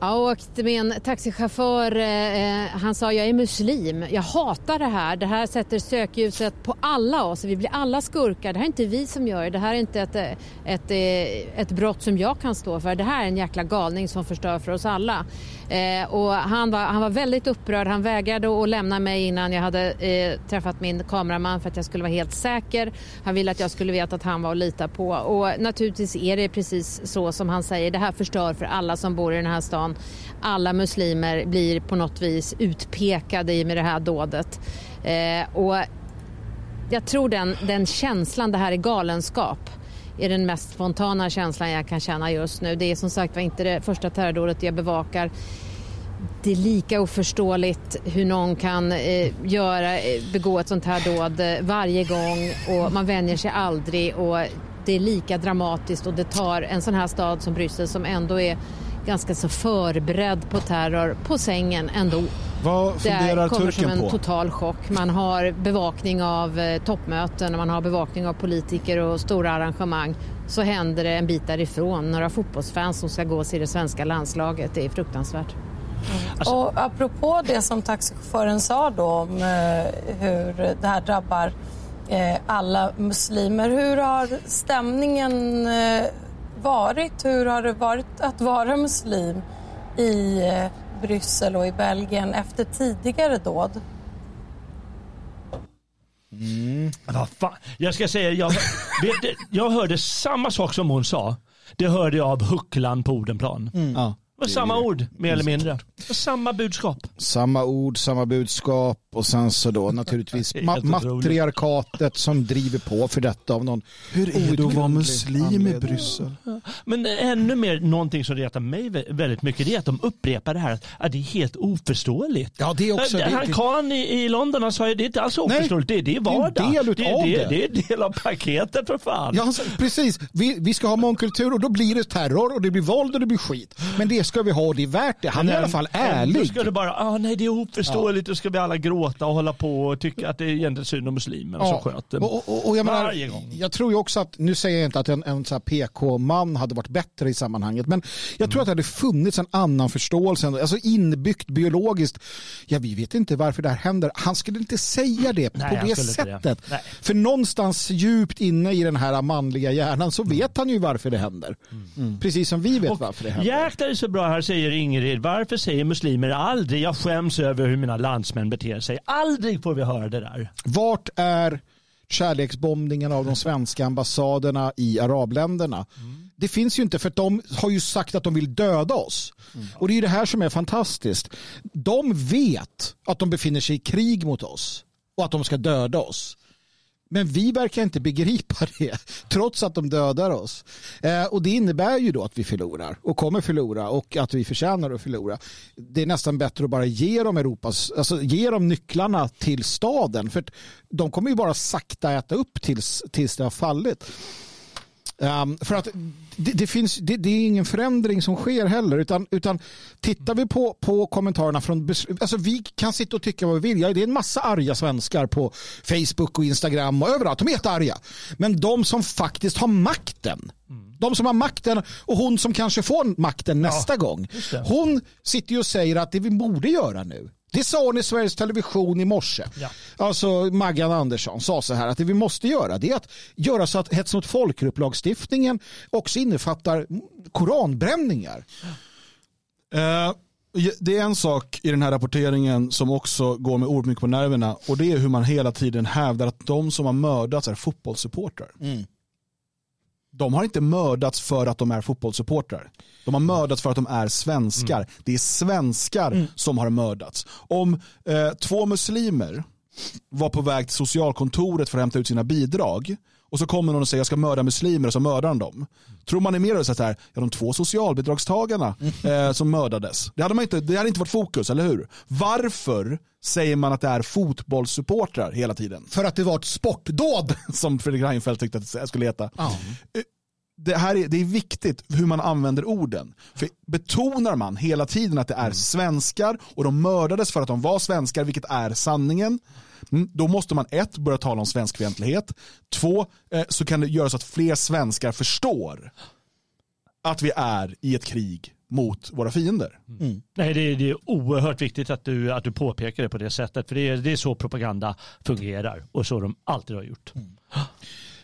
Jag åkte med en taxichaufför. Eh, eh, han sa jag är muslim. Jag hatar det här. Det här sätter sökljuset på alla oss. Vi blir alla skurkar. Det här är inte vi som gör det. Det här är inte ett, eh, ett, eh, ett brott som jag kan stå för. Det här är en jäkla galning som förstör för oss alla. Eh, och han, var, han var väldigt upprörd. Han vägrade att lämna mig innan jag hade eh, träffat min kameraman för att jag skulle vara helt säker. Han ville att jag skulle veta att han var att lita på. Och naturligtvis är det precis så som han säger. Det här förstör för alla som bor i den här staden stan. Alla muslimer blir på något vis utpekade i med det här dådet. Eh, och jag tror den, den känslan, det här är galenskap är den mest spontana känslan jag kan känna just nu. Det är som sagt var inte det första terrordådet jag bevakar. Det är lika oförståeligt hur någon kan eh, göra, eh, begå ett sånt här dåd eh, varje gång och man vänjer sig aldrig och det är lika dramatiskt och det tar en sån här stad som Bryssel som ändå är ganska så förberedd på terror på sängen ändå. Vad Det funderar kommer som turken en på? total chock. Man har bevakning av eh, toppmöten och man har bevakning av politiker och stora arrangemang. Så händer det en bit därifrån några fotbollsfans som ska gå och se det svenska landslaget. Det är fruktansvärt. och apropå det som taxichauffören sa då om eh, hur det här drabbar eh, alla muslimer. Hur har stämningen eh, varit? Hur har det varit att vara muslim i eh, Bryssel och i Belgien efter tidigare dåd? Vad fan? Jag ska säga, jag, vet, jag hörde samma sak som hon sa. Det hörde jag av Hucklan på Odenplan. Ja. Det var samma ord, mer eller mindre. Samma budskap. Samma ord, samma budskap och sen så då naturligtvis ma- matriarkatet som driver på för detta av någon Hur är det att vara muslim i anledning. Bryssel? Men ännu mer, någonting som retar mig vä- väldigt mycket, det är att de upprepar det här att det är helt oförståeligt. Ja, det är också... Det, det- han Khan i, i London han sa ju det är inte alls oförståeligt, det, det är det är en vardag. del utav det, det, det. det är en del av paketet för fan. Ja, alltså, precis. Vi, vi ska ha mångkultur och då blir det terror och det blir våld och det blir skit. Men det ska vi ha och det är värt det. Han är i alla fall Då ärlig. ska det bara, ah, nej det är oförståeligt, då ska vi alla gråta och hålla på och tycka att det är egentligen synd om muslimerna som sköter. och, och, och jag, menar, jag tror ju också att, nu säger jag inte att en, en PK-man hade varit bättre i sammanhanget, men jag tror att det hade funnits en annan förståelse, alltså inbyggt biologiskt. Ja, vi vet inte varför det här händer. Han skulle inte säga det Nej, på det det. sättet. Nej. För någonstans djupt inne i den här manliga hjärnan så vet han ju varför det händer. Precis som vi vet Och varför det händer. Jäklar det är så bra här säger Ingrid. Varför säger muslimer aldrig jag skäms över hur mina landsmän beter sig? Aldrig får vi höra det där. Vart är kärleksbombningen av de svenska ambassaderna i arabländerna? Det finns ju inte för att de har ju sagt att de vill döda oss. Och det är ju det här som är fantastiskt. De vet att de befinner sig i krig mot oss och att de ska döda oss. Men vi verkar inte begripa det trots att de dödar oss. Eh, och det innebär ju då att vi förlorar och kommer förlora och att vi förtjänar att förlora. Det är nästan bättre att bara ge dem Europas, alltså ge dem nycklarna till staden för de kommer ju bara sakta äta upp tills, tills det har fallit. Um, för att det, det finns, det, det, är ingen förändring som sker heller. Utan, utan tittar vi på, på kommentarerna från... Alltså vi kan sitta och tycka vad vi vill. Ja, det är en massa arga svenskar på Facebook och Instagram och överallt. De är jättearga. Men de som faktiskt har makten. Mm. De som har makten och hon som kanske får makten nästa ja, gång. Hon sitter ju och säger att det vi borde göra nu det sa hon i Sveriges Television i morse. Ja. Alltså Maggan Andersson sa så här att det vi måste göra det är att göra så att hets mot folkgrupplagstiftningen också innefattar koranbränningar. Uh, det är en sak i den här rapporteringen som också går med ord mycket på nerverna och det är hur man hela tiden hävdar att de som har mördats är fotbollssupportrar. Mm de har inte mördats för att de är fotbollssupportrar. De har mördats för att de är svenskar. Mm. Det är svenskar mm. som har mördats. Om eh, två muslimer var på väg till socialkontoret för att hämta ut sina bidrag och så kommer någon och säger jag ska mörda muslimer och så mördar han dem. Tror man är mer så här, ja de två socialbidragstagarna eh, som mördades. Det hade, man inte, det hade inte varit fokus, eller hur? Varför säger man att det är fotbollssupportrar hela tiden? För att det var ett sportdåd. Som Fredrik Reinfeldt tyckte att det skulle heta. Eh, det, här är, det är viktigt hur man använder orden. För betonar man hela tiden att det är mm. svenskar och de mördades för att de var svenskar, vilket är sanningen, mm, då måste man ett, börja tala om svenskfientlighet. Två, eh, så kan det göra så att fler svenskar förstår att vi är i ett krig mot våra fiender. Mm. Nej, det är, det är oerhört viktigt att du, att du påpekar det på det sättet. För det är, det är så propaganda fungerar och så de alltid har gjort. Mm.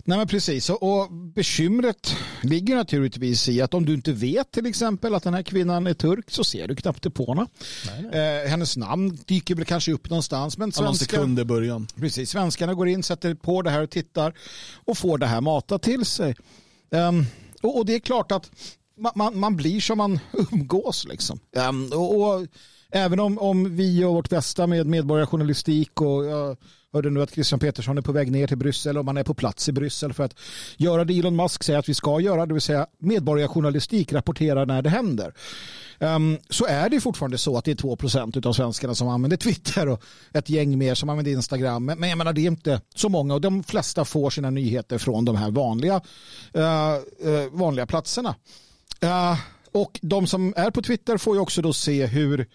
Nej men precis och bekymret ligger naturligtvis i att om du inte vet till exempel att den här kvinnan är turk så ser du knappt det på henne. Eh, hennes namn dyker väl kanske upp någonstans. Men svenska, Någon sekund i början. Precis, svenskarna går in, sätter på det här och tittar och får det här matat till sig. Um, och, och, det är klart att man, man, man blir som man umgås liksom. Um, och, och, även om, om vi gör vårt bästa med medborgarjournalistik och uh, hörde nu att Christian Petersson är på väg ner till Bryssel och man är på plats i Bryssel för att göra det Elon Musk säger att vi ska göra, det vill säga medborgarjournalistik, rapportera när det händer. Um, så är det fortfarande så att det är 2% av svenskarna som använder Twitter och ett gäng mer som använder Instagram. Men, men jag menar det är inte så många och de flesta får sina nyheter från de här vanliga, uh, uh, vanliga platserna. Uh, och de som är på Twitter får ju också då se hur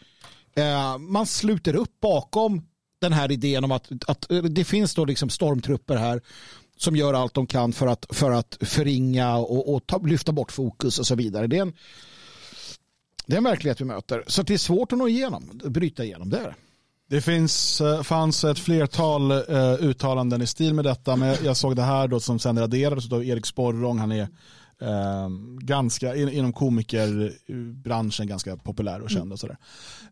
man sluter upp bakom den här idén om att, att eh, det finns då liksom stormtrupper här som gör allt de kan för att, för att förringa och, och ta, lyfta bort fokus och så vidare. Det är, en, det är en verklighet vi möter. Så det är svårt att nå igenom, bryta igenom det. Det finns, eh, fanns ett flertal eh, uttalanden i stil med detta, men jag såg det här då som sen raderades av Erik Sporrong. Han är eh, ganska, inom komikerbranschen ganska populär och känd. Och sådär.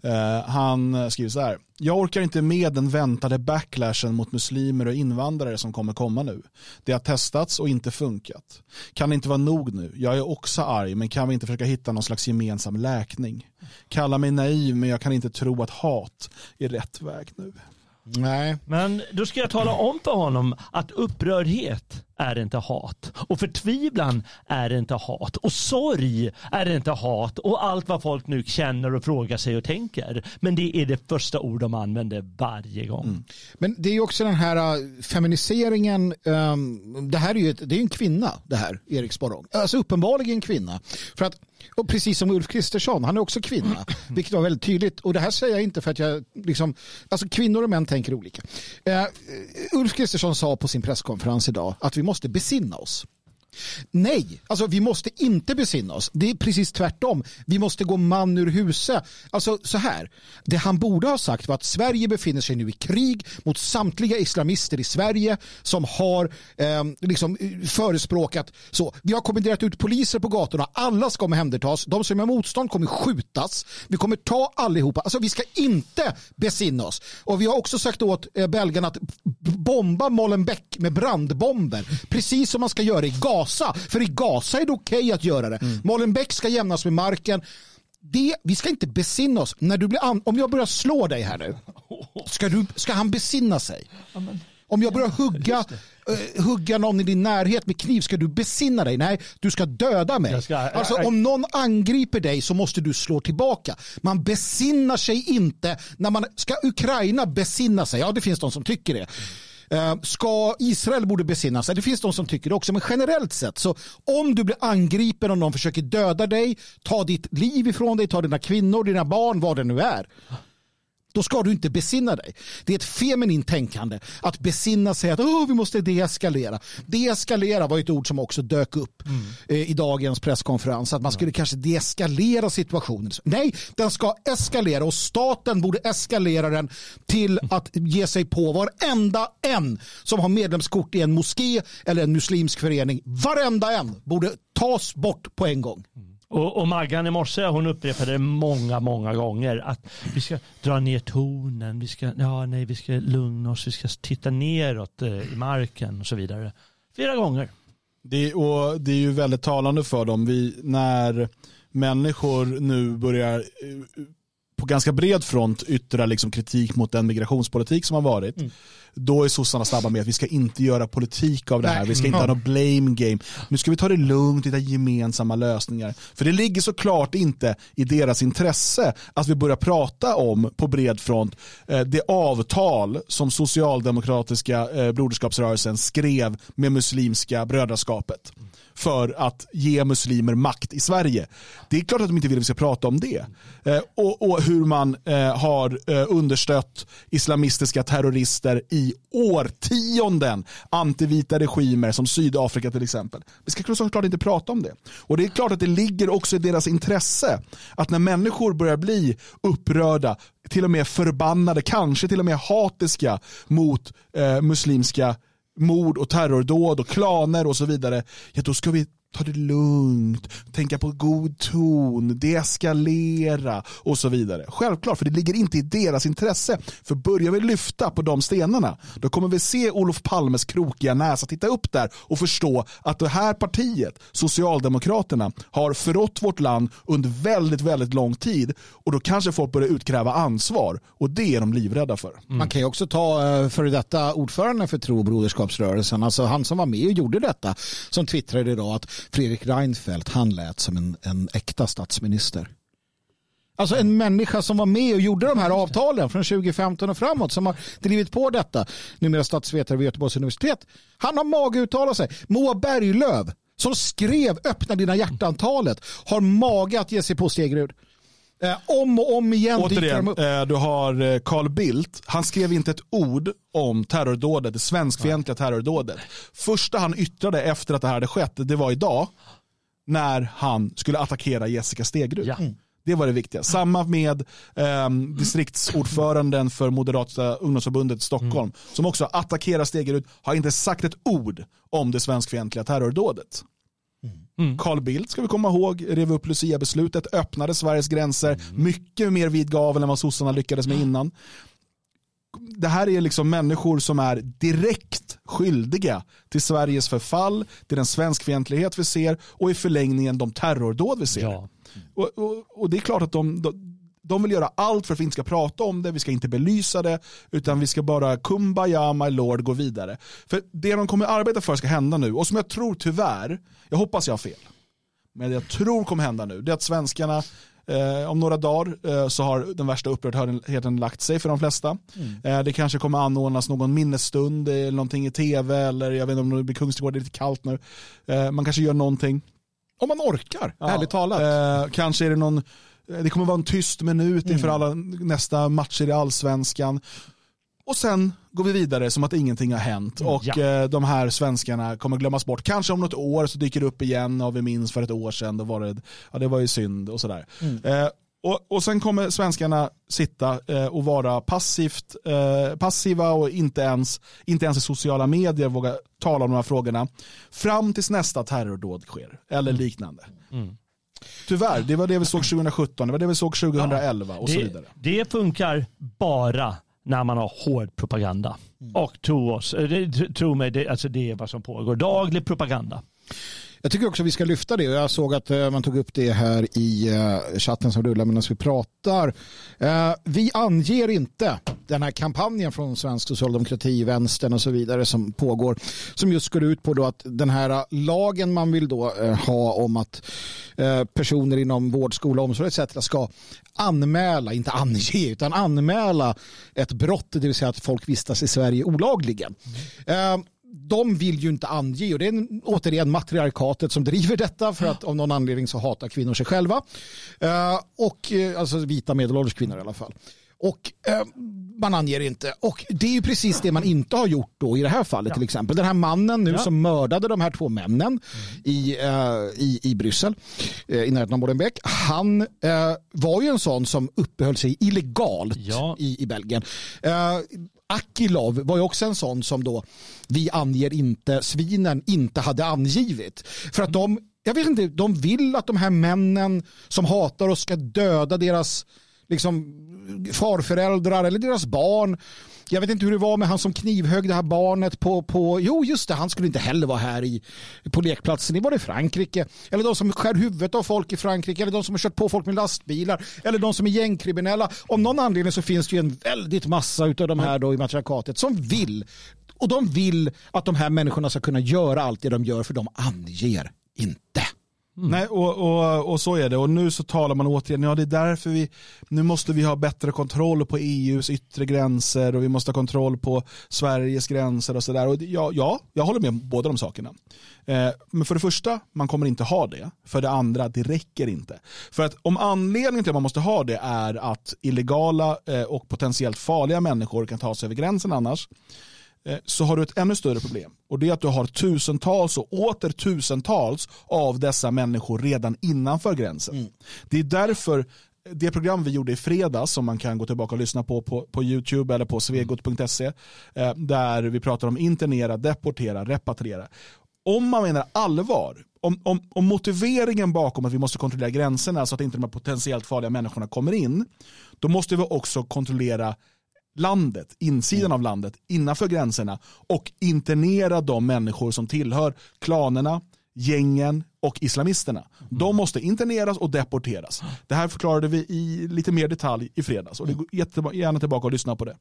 Eh, han skriver så här. Jag orkar inte med den väntade backlashen mot muslimer och invandrare som kommer komma nu. Det har testats och inte funkat. Kan det inte vara nog nu? Jag är också arg, men kan vi inte försöka hitta någon slags gemensam läkning? Kalla mig naiv, men jag kan inte tro att hat är rätt väg nu. Nej. Men då ska jag tala om för honom att upprördhet är inte hat. Och förtvivlan är inte hat. Och sorg är inte hat. Och allt vad folk nu känner och frågar sig och tänker. Men det är det första ord de använder varje gång. Mm. Men det är också den här uh, feminiseringen. Um, det här är ju ett, det är en kvinna det här, Erik Sporrong. Alltså uppenbarligen en kvinna. För att och precis som Ulf Kristersson, han är också kvinna. Vilket var väldigt tydligt. Och det här säger jag inte för att jag liksom, alltså kvinnor och män tänker olika. Uh, Ulf Kristersson sa på sin presskonferens idag att vi måste besinna oss. Nej, alltså vi måste inte besinna oss. Det är precis tvärtom. Vi måste gå man ur huset. Alltså så här, det han borde ha sagt var att Sverige befinner sig nu i krig mot samtliga islamister i Sverige som har ehm, liksom, eh, liksom förespråkat så. Vi har kommenderat ut poliser på gatorna. Alla ska omhändertas. De som är motstånd kommer skjutas. Vi kommer ta allihopa. Alltså vi ska inte besinna oss. Och vi har också sagt åt eh, belgarna att bomba Molenbeek med brandbomber. Precis som man ska göra i Gaza Gaza. För i Gaza är det okej okay att göra det. Mm. Molenbeek ska jämnas med marken. Det, vi ska inte besinna oss. När du blir om jag börjar slå dig här nu, ska, du, ska han besinna sig? Om jag börjar hugga, uh, hugga någon i din närhet med kniv, ska du besinna dig? Nej, du ska döda mig. Ska, alltså, om någon angriper dig så måste du slå tillbaka. Man besinnar sig inte. När man ska Ukraina besinna sig, ja det finns de som tycker det. Eh, ska Israel borde besinna sig? Det finns de som tycker det också, men generellt sett så om du blir angripen och någon försöker döda dig, ta ditt liv ifrån dig, ta dina kvinnor, dina barn, vad det nu är då ska du inte besinna dig. Det är ett feminint tänkande att besinna sig att oh, vi måste deeskalera. Deeskalera var ett ord som också dök upp mm. eh, i dagens presskonferens. Att man skulle kanske deeskalera situationen. Nej, den ska eskalera och staten borde eskalera den till att ge sig på varenda en som har medlemskort i en moské eller en muslimsk förening. Varenda en borde tas bort på en gång. Mm. Och, och Maggan i morse hon upprepade det många, många gånger att vi ska dra ner tonen, vi ska, ja, nej, vi ska lugna oss, vi ska titta neråt eh, i marken och så vidare. Flera gånger. Det, och det är ju väldigt talande för dem. Vi, när människor nu börjar eh, på ganska bred front yttra liksom kritik mot den migrationspolitik som har varit. Mm då är sossarna snabba med att vi ska inte göra politik av det här, vi ska inte ha något blame game. Nu ska vi ta det lugnt, hitta gemensamma lösningar. För det ligger såklart inte i deras intresse att vi börjar prata om på bred front eh, det avtal som socialdemokratiska eh, broderskapsrörelsen skrev med muslimska brödraskapet för att ge muslimer makt i Sverige. Det är klart att de inte vill att vi ska prata om det. Eh, och, och, hur man eh, har eh, understött islamistiska terrorister i årtionden. Antivita regimer som Sydafrika till exempel. Vi ska såklart inte prata om det. Och det är klart att det ligger också i deras intresse att när människor börjar bli upprörda, till och med förbannade, kanske till och med hatiska mot eh, muslimska mord och terrordåd och klaner och så vidare, ja då ska vi ta det lugnt, tänka på god ton, deeskalera och så vidare. Självklart, för det ligger inte i deras intresse. För börjar vi lyfta på de stenarna, då kommer vi se Olof Palmes krokiga näsa titta upp där och förstå att det här partiet, Socialdemokraterna, har förrått vårt land under väldigt, väldigt lång tid och då kanske folk börjar utkräva ansvar och det är de livrädda för. Mm. Man kan ju också ta eh, före detta ordförande för tro och broderskapsrörelsen, alltså han som var med och gjorde detta, som twittrade idag att Fredrik Reinfeldt, han lät som en, en äkta statsminister. Alltså en människa som var med och gjorde de här avtalen från 2015 och framåt som har drivit på detta. Numera statsvetare vid Göteborgs universitet. Han har mage uttala sig. Moa Berglöf som skrev Öppna dina hjärtantalet har mage att ge sig på Stegrud. Eh, om och om igen Återigen, eh, du har eh, Carl Bildt. Han skrev inte ett ord om terrordådet, det svenskfientliga terrordådet. Första han yttrade efter att det här hade skett, det var idag när han skulle attackera Jessica Stegrud. Ja. Mm. Det var det viktiga. Samma med eh, distriktsordföranden för Moderata ungdomsförbundet i Stockholm mm. som också attackerar Stegrud, har inte sagt ett ord om det svenskfientliga terrordådet. Mm. Carl Bildt ska vi komma ihåg, rev upp Lucia-beslutet, öppnade Sveriges gränser, mm. mycket mer vid gavel än vad sossarna lyckades med innan. Det här är liksom människor som är direkt skyldiga till Sveriges förfall, till den svenskfientlighet vi ser och i förlängningen de terrordåd vi ser. Ja. Och, och, och, det är klart att de, de de vill göra allt för att vi inte ska prata om det, vi ska inte belysa det, utan vi ska bara kumbaya my lord gå vidare. För det de kommer arbeta för ska hända nu, och som jag tror tyvärr, jag hoppas jag har fel, men jag tror kommer hända nu, det är att svenskarna Eh, om några dagar eh, så har den värsta upprördheten lagt sig för de flesta. Mm. Eh, det kanske kommer anordnas någon minnesstund eller någonting i tv eller jag vet inte om det blir Kungsträdgård, det är lite kallt nu. Eh, man kanske gör någonting. Om man orkar, ja. ärligt talat. Eh, kanske är det någon det kommer vara en tyst minut inför mm. alla nästa matcher i allsvenskan. Och sen går vi vidare som att ingenting har hänt och ja. Eh, de här svenskarna kommer glömmas bort. Kanske om något år så dyker det upp igen och vi minns för ett år sedan, då var det, ja, det var ju synd och sådär. Mm. Eh, och, och sen kommer svenskarna sitta eh, och vara passivt, eh, passiva och inte ens, inte ens i sociala medier våga tala om de här frågorna fram tills nästa terrordåd sker eller mm. liknande. Mm. Tyvärr, det var det vi såg 2017, det var det vi såg 2011 ja, och så vidare. Det funkar bara när man har hård propaganda. Mm. Och tro oss, eh, tro mig, det, alltså det är vad som pågår. Daglig propaganda. Jag tycker också att vi ska lyfta det. Jag såg att eh, man tog upp det här i eh, chatten som rullar medan vi pratar. Vi anger inte den här kampanjen från svensk socialdemokrati, vänstern och så vidare som pågår som just går ut på då att den här lagen man vill då eh, ha om att eh, personer inom vård, skola, omsorg etc. ska anmäla, inte ange, utan anmäla ett brott, det vill säga att folk vistas i Sverige olagligen. Mm. Eh, de vill ju inte ange och det är återigen matriarkatet som driver detta för att av någon anledning så hatar kvinnor sig själva. Uh, och uh, alltså vita medelålders kvinnor i alla fall. Och uh, man anger inte. Och det är ju precis det man inte har gjort då i det här fallet ja. till exempel. Den här mannen nu ja. som mördade de här två männen mm. i, i, i Bryssel i närheten av Molenbeek. Han var ju en sån som uppehöll sig illegalt ja. i, i Belgien. Akilov var ju också en sån som då vi anger inte, svinen inte hade angivit. För att de, jag vet inte, de vill att de här männen som hatar oss ska döda deras liksom, farföräldrar eller deras barn jag vet inte hur det var med han som knivhögg det här barnet på, på jo just det, han skulle inte heller vara här i, på lekplatsen. Var det Frankrike? Eller de som skär huvudet av folk i Frankrike eller de som har kört på folk med lastbilar eller de som är gängkriminella. Om någon anledning så finns det ju en väldigt massa av de här då i matriarkatet som vill och de vill att de här människorna ska kunna göra allt det de gör för de anger inte. Mm. Nej, och, och, och så är det. Och nu så talar man återigen, ja det är därför vi, nu måste vi ha bättre kontroll på EUs yttre gränser och vi måste ha kontroll på Sveriges gränser och sådär. Ja, ja, jag håller med om båda de sakerna. Eh, men för det första, man kommer inte ha det. För det andra, det räcker inte. För att om anledningen till att man måste ha det är att illegala eh, och potentiellt farliga människor kan ta sig över gränsen annars, så har du ett ännu större problem. Och det är att du har tusentals och åter tusentals av dessa människor redan innanför gränsen. Mm. Det är därför det program vi gjorde i fredags som man kan gå tillbaka och lyssna på på, på YouTube eller på svegot.se eh, där vi pratar om internera, deportera, repatriera. Om man menar allvar, om, om, om motiveringen bakom att vi måste kontrollera gränserna så att inte de här potentiellt farliga människorna kommer in, då måste vi också kontrollera landet, insidan av landet, innanför gränserna och internera de människor som tillhör klanerna, gängen och islamisterna. De måste interneras och deporteras. Det här förklarade vi i lite mer detalj i fredags och det går gärna tillbaka och lyssna på det.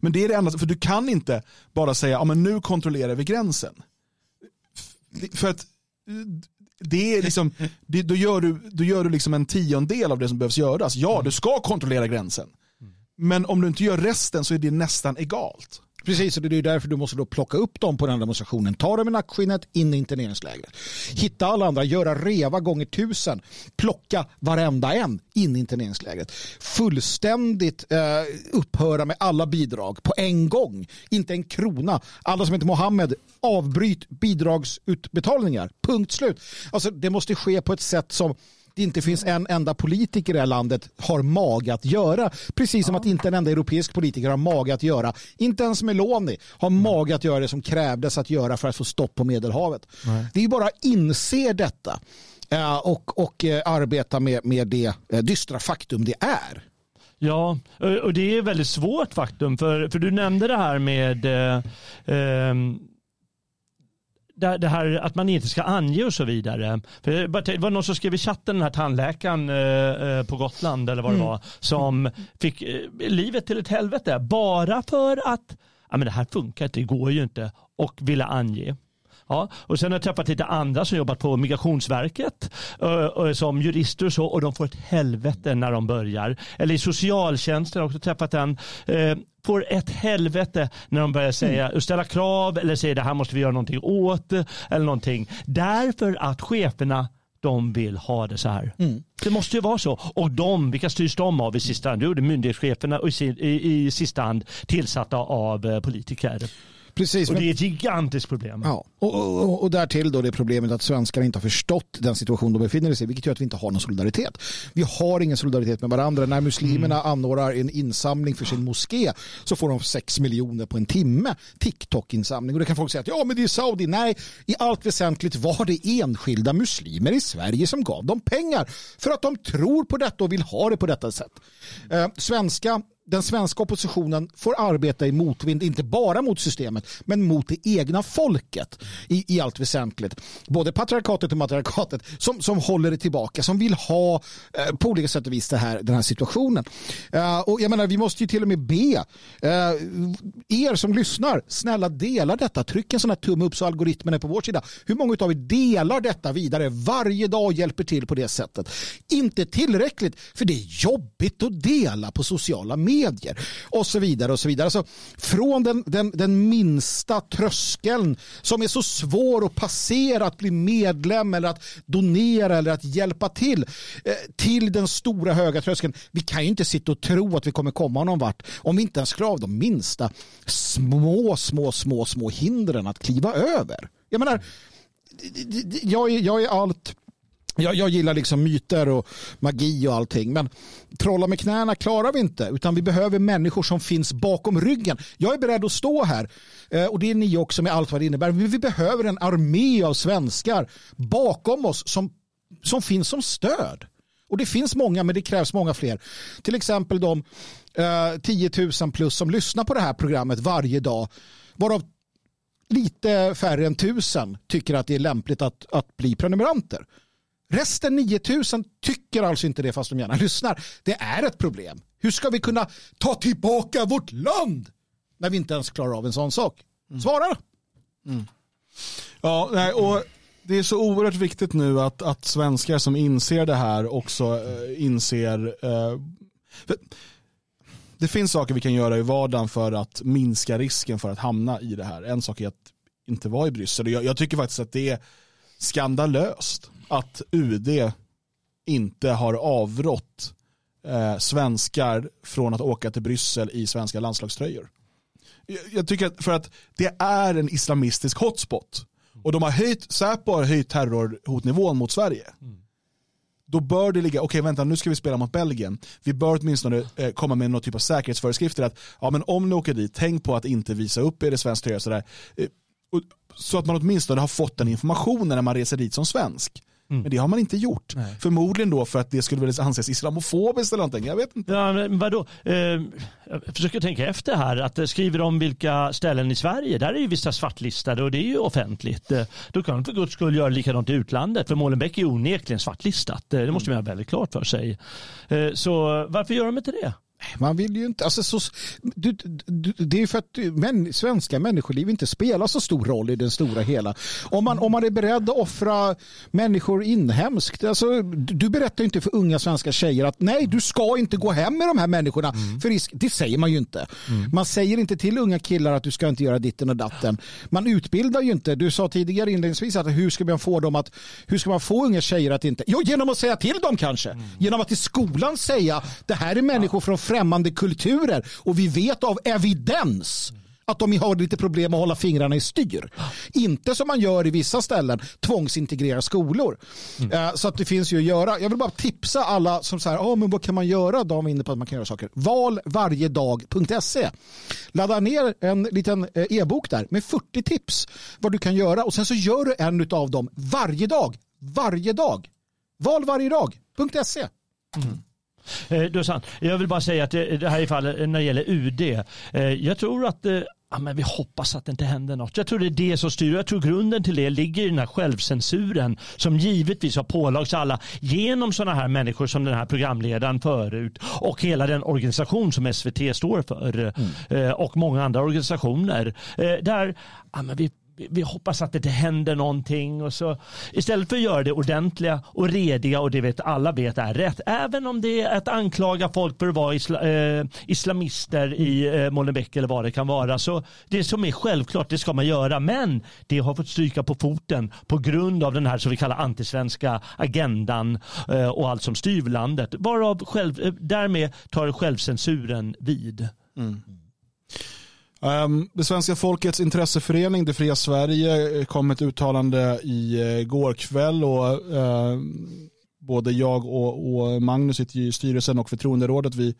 Men det är det enda, för du kan inte bara säga ja, men nu kontrollerar vi gränsen. För att det är liksom, det, då gör du, då gör du liksom en tiondel av det som behövs göras. Ja, du ska kontrollera gränsen. Men om du inte gör resten så är det nästan egalt. Precis, och det är därför du måste då plocka upp dem på den demonstrationen. Ta dem i nackskinnet in i interneringslägret. Hitta alla andra, göra reva gånger tusen. Plocka varenda en in i interneringslägret. Fullständigt eh, upphöra med alla bidrag på en gång. Inte en krona. Alla som heter Mohammed, avbryt bidragsutbetalningar. Punkt slut. Alltså, det måste ske på ett sätt som det inte finns en enda politiker i det här landet har mage att göra. Precis som att inte en enda europeisk politiker har mage att göra. Inte ens Meloni har mage att göra det som krävdes att göra för att få stopp på Medelhavet. Nej. Det är bara att inse detta eh, och, och eh, arbeta med, med det eh, dystra faktum det är. Ja, och det är väldigt svårt faktum. För, för du nämnde det här med eh, eh, det här att man inte ska ange och så vidare. För det var någon som skrev i chatten, den här tandläkaren eh, eh, på Gotland eller vad det mm. var, som fick eh, livet till ett helvete bara för att ja, men det här funkar inte, det går ju inte och ville ange. Ja, och sen har jag träffat lite andra som jobbat på Migrationsverket som jurister och så och de får ett helvete när de börjar. Eller i socialtjänsten har jag också träffat en får ett helvete när de börjar säga, mm. ställa krav eller säga det här måste vi göra någonting åt eller någonting. Därför att cheferna de vill ha det så här. Mm. Det måste ju vara så. Och de, vilka styrs de av i sista hand? Jo, det är myndighetscheferna och i, i, i sista hand tillsatta av eh, politiker. Precis, och det är ett gigantiskt problem. Ja. Och, och, och därtill då det problemet att svenskar inte har förstått den situation de befinner sig i, vilket gör att vi inte har någon solidaritet. Vi har ingen solidaritet med varandra. När muslimerna mm. anordnar en insamling för sin moské så får de 6 miljoner på en timme TikTok-insamling. Och det kan folk säga att ja, men det är Saudi. Nej, i allt väsentligt var det enskilda muslimer i Sverige som gav dem pengar för att de tror på detta och vill ha det på detta sätt. Eh, svenska den svenska oppositionen får arbeta i motvind, inte bara mot systemet, men mot det egna folket i, i allt väsentligt. Både patriarkatet och matriarkatet som, som håller det tillbaka, som vill ha eh, på olika sätt och vis det här, den här situationen. Eh, och jag menar, vi måste ju till och med be eh, er som lyssnar, snälla dela detta, tryck en sån här tumme upp så algoritmen är på vår sida. Hur många av er delar detta vidare varje dag och hjälper till på det sättet? Inte tillräckligt, för det är jobbigt att dela på sociala medier medier och så vidare. och så vidare. Alltså, från den, den, den minsta tröskeln som är så svår att passera att bli medlem eller att donera eller att hjälpa till eh, till den stora höga tröskeln. Vi kan ju inte sitta och tro att vi kommer komma någon vart om vi inte ens klarar av de minsta små, små, små, små hindren att kliva över. Jag menar, jag är, jag är allt jag, jag gillar liksom myter och magi och allting. Men trolla med knäna klarar vi inte. Utan vi behöver människor som finns bakom ryggen. Jag är beredd att stå här. Eh, och det är ni också med allt vad det innebär. Men vi behöver en armé av svenskar bakom oss som, som finns som stöd. Och det finns många, men det krävs många fler. Till exempel de eh, 10 000 plus som lyssnar på det här programmet varje dag. Varav lite färre än tusen tycker att det är lämpligt att, att bli prenumeranter. Resten 9000 tycker alltså inte det fast de gärna lyssnar. Det är ett problem. Hur ska vi kunna ta tillbaka vårt land när vi inte ens klarar av en sån sak? Mm. Svara! Mm. Ja, nej, och det är så oerhört viktigt nu att, att svenskar som inser det här också äh, inser äh, det finns saker vi kan göra i vardagen för att minska risken för att hamna i det här. En sak är att inte vara i Bryssel. Jag, jag tycker faktiskt att det är skandalöst att UD inte har avrått eh, svenskar från att åka till Bryssel i svenska landslagströjor. Jag tycker att för att det är en islamistisk hotspot och de har höjt, Säpo har höjt terrorhotnivån mot Sverige. Då bör det ligga, okej okay, vänta nu ska vi spela mot Belgien. Vi bör åtminstone eh, komma med någon typ av säkerhetsföreskrifter att ja, men om ni åker dit, tänk på att inte visa upp er i svensk tröja. Sådär. Eh, så att man åtminstone har fått den informationen när man reser dit som svensk. Mm. Men det har man inte gjort. Nej. Förmodligen då för att det skulle väl anses islamofobiskt eller någonting. Jag vet inte. Ja, men vadå? Eh, jag försöker tänka efter här. Att eh, skriver om vilka ställen i Sverige, där är ju vissa svartlistade och det är ju offentligt. Eh, då kan man för guds skull göra likadant i utlandet. För Molenbeek är onekligen svartlistat. Eh, det måste man ha väldigt klart för sig. Så varför gör de inte det? Man vill ju inte, alltså så, du, du, det är för att män, svenska människoliv inte spelar så stor roll i den stora hela. Om man, om man är beredd att offra människor inhemskt, alltså, du berättar inte för unga svenska tjejer att nej, du ska inte gå hem med de här människorna. Mm. För risk, det säger man ju inte. Mm. Man säger inte till unga killar att du ska inte göra ditten och datten. Man utbildar ju inte. Du sa tidigare inledningsvis att hur ska man få dem att, hur ska man få unga tjejer att inte, jo genom att säga till dem kanske. Mm. Genom att i skolan säga det här är människor från främmande kulturer och vi vet av evidens att de har lite problem att hålla fingrarna i styr. Inte som man gör i vissa ställen, tvångsintegrera skolor. Mm. Uh, så att det finns ju att göra. Jag vill bara tipsa alla som säger, oh, men vad kan man göra? De är inne på att man kan göra saker. Valvarjedag.se. Ladda ner en liten eh, e-bok där med 40 tips vad du kan göra och sen så gör du en av dem varje dag. Varje dag. Valvarjedag.se. Mm. Eh, du är sant. Jag vill bara säga att det här är fallet när det gäller UD. Eh, jag tror att eh, ja, men vi hoppas att det inte händer något. Jag tror det är det som styr. Jag tror grunden till det ligger i den här självcensuren som givetvis har pålagts alla genom sådana här människor som den här programledaren förut och hela den organisation som SVT står för mm. och många andra organisationer. Där ja, men vi vi hoppas att det inte händer någonting och så istället för att göra det ordentliga och rediga och det vet alla vet är rätt. Även om det är att anklaga folk för att vara isla, eh, islamister i eh, Molenbeek eller vad det kan vara. Så det som är självklart det ska man göra men det har fått stryka på foten på grund av den här som vi kallar antisvenska agendan eh, och allt som styr landet. Varav själv, eh, därmed tar självcensuren vid. Mm. Um, det svenska folkets intresseförening, Det fria Sverige, eh, kom ett uttalande i uh, går kväll och uh, både jag och, och Magnus sitter i styrelsen och förtroenderådet. Vi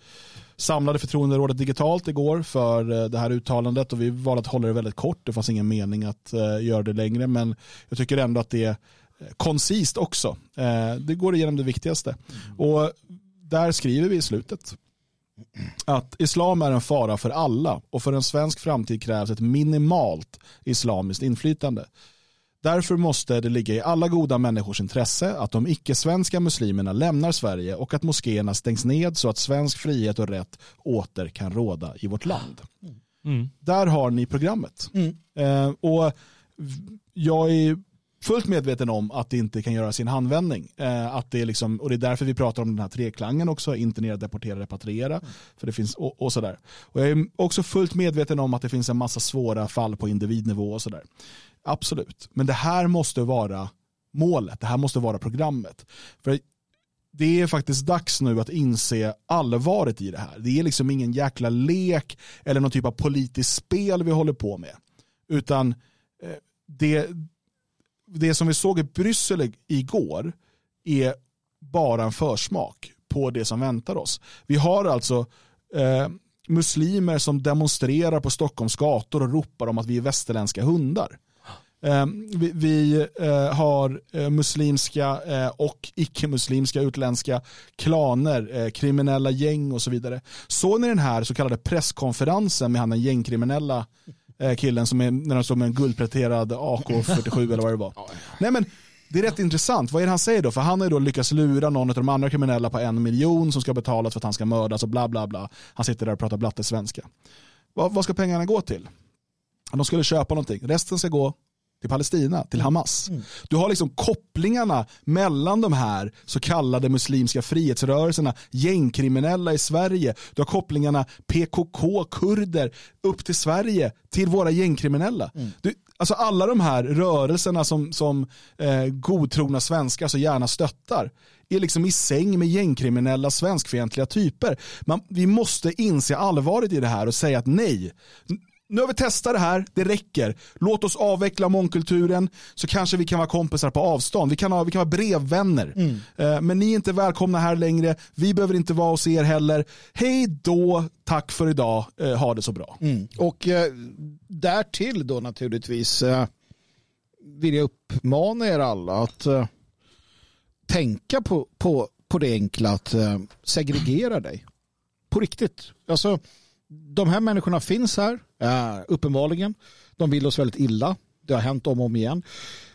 samlade förtroenderådet digitalt igår för uh, det här uttalandet och vi valde att hålla det väldigt kort. Det fanns ingen mening att göra det längre men jag tycker ändå att det är koncist också. det går igenom det viktigaste. Mm. Och där skriver vi i slutet att islam är en fara för alla och för en svensk framtid krävs ett minimalt islamiskt inflytande. Därför måste det ligga i alla goda människors intresse att de icke-svenska muslimerna lämnar Sverige och att moskéerna stängs ned så att svensk frihet och rätt åter kan råda i vårt land. Mm. Där har ni programmet. Eh, och jag är fullt medveten om att det inte kan göra sin handvändning. Eh, att det är liksom, och det är därför vi pratar om den här treklangen också, internera, deportera, repatriera. För det finns, och, och sådär. Och jag är också fullt medveten om att det finns en massa svåra fall på individnivå och sådär. Absolut, men det här måste vara målet, det här måste vara programmet. För det är faktiskt dags nu att inse allvaret i det här. Det är liksom ingen jäkla lek eller någon typ av politiskt spel vi håller på med. Utan eh, det, det som vi såg i Bryssel igår är bara en försmak på det som väntar oss. Vi har alltså eh, muslimer som demonstrerar på Stockholms gator och ropar om att vi är västerländska hundar. Eh, vi, vi eh, har eh, muslimska eh, och icke-muslimska utländska klaner, eh, kriminella gäng och så vidare. Såg ni den här så kallade presskonferensen med han den gängkriminella eh, killen som är, när de står med en guldpläterad AK47 eller vad det var. Nej men det är rätt intressant. Vad är det han säger då? För han har ju då lyckats lura någon av de andra kriminella på en miljon som ska betalas för att han ska mördas och bla bla bla. Han sitter där och pratar blattesvenska. Vad, vad ska pengarna gå till? De skulle köpa någonting. Resten ska gå till Palestina, till Hamas. Du har liksom kopplingarna mellan de här så kallade muslimska frihetsrörelserna, gängkriminella i Sverige. Du har kopplingarna PKK, kurder, upp till Sverige, till våra gängkriminella. Du, alltså alla de här rörelserna som, som eh, godtrogna svenskar så gärna stöttar är liksom i säng med gängkriminella svenskfientliga typer. Man, vi måste inse allvaret i det här och säga att nej, nu har vi testat det här, det räcker. Låt oss avveckla mångkulturen så kanske vi kan vara kompisar på avstånd. Vi kan, ha, vi kan vara brevvänner. Eh, Men ni är inte välkomna här längre. Vi behöver inte vara hos er heller. Hej då, tack för idag. Eh, Ha det så bra. Och eh, därtill då naturligtvis eh, vill jag uppmana er alla att eh, tänka på, på, på det enkla att eh, segregera dig. På riktigt. Alltså, de här människorna finns här, Eh, uppenbarligen. De vill oss väldigt illa. Det har hänt om och om igen.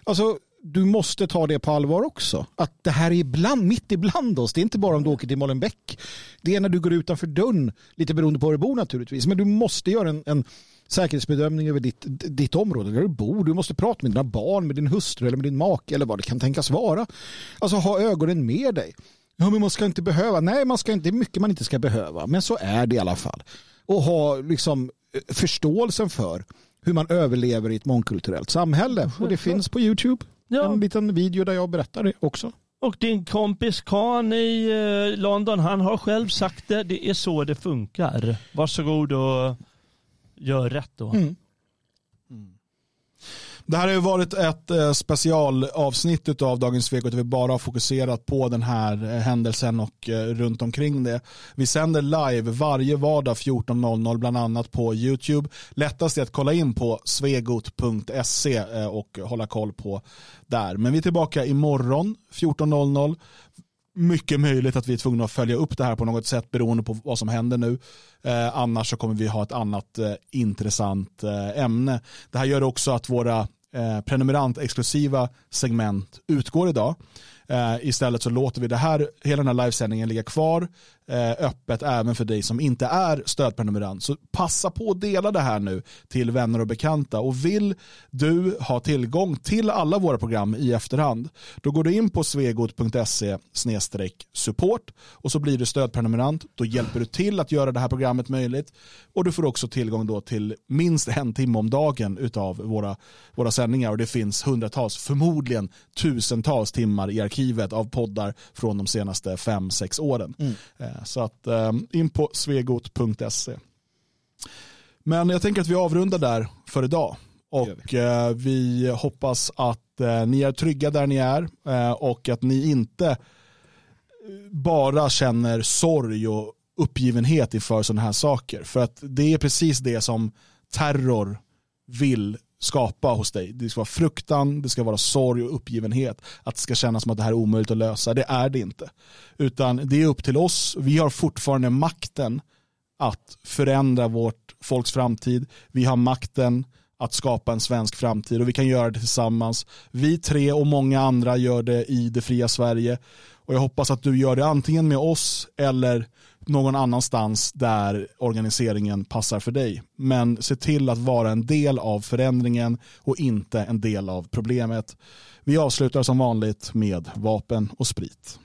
Alltså, du måste ta det på allvar också. Att det här är ibland, mitt ibland oss. Det är inte bara om du åker till Molenbeek. Det är när du går utanför dörren, lite beroende på var du bor naturligtvis. Men du måste göra en, en säkerhetsbedömning över ditt, ditt område där du bor. Du måste prata med dina barn, med din hustru eller med din make eller vad det kan tänkas vara. Alltså ha ögonen med dig. Ja, men man ska inte behöva. Nej, man ska inte, det är mycket man inte ska behöva. Men så är det i alla fall. Och ha liksom förståelsen för hur man överlever i ett mångkulturellt samhälle. Och det finns på YouTube. Ja. En liten video där jag berättar det också. Och din kompis Khan i eh, London, han har själv sagt det. Det är så det funkar. Varsågod och gör rätt då. Mm. Det här har ju varit ett eh, specialavsnitt av Dagens Svek där vi bara har fokuserat på den här eh, händelsen och eh, runt omkring det. Vi sänder live varje vardag 14.00 bland annat på YouTube. Lättast är att kolla in på svegot.se och hålla koll på där. Men vi är tillbaka imorgon 14.00 mycket möjligt att vi är tvungna att följa upp det här på något sätt beroende på vad som händer nu. Eh, annars så kommer vi ha ett annat eh, intressant eh, ämne. Det här gör också att våra eh, prenumerant-exklusiva segment utgår idag. Eh, istället så låter vi det här, hela den här livesändningen ligga kvar eh, öppet även för dig som inte är stödprenumerant. Så passa på att dela det här nu till vänner och bekanta. Och vill du ha tillgång till alla våra program i efterhand, då går du in på svegot.se support och så blir du stödprenumerant. Då hjälper du till att göra det här programmet möjligt och du får också tillgång då till minst en timme om dagen utav våra, våra sändningar och det finns hundratals, förmodligen tusentals timmar i arkivet av poddar från de senaste fem, sex åren. Eh, Så att eh, in på svegot.se. Men jag tänker att vi avrundar där för idag. Och eh, vi hoppas att eh, ni är trygga där ni är och att ni inte bara känner sorg och uppgivenhet inför sådana här saker. För att det är precis det som terror vill skapa hos dig. Det ska vara fruktan, det ska vara sorg och uppgivenhet. Att det ska kännas som att det här är omöjligt att lösa. Det är det inte. Utan det är upp till oss. Vi har fortfarande makten att förändra vårt folks framtid. Vi har makten att skapa en svensk framtid och vi kan göra det tillsammans. Vi tre och många andra gör det i det fria Sverige och jag hoppas att du gör det antingen med oss eller någon annanstans där organiseringen passar för dig. Men se till att vara en del av förändringen och inte en del av problemet. Vi avslutar som vanligt med vapen och sprit.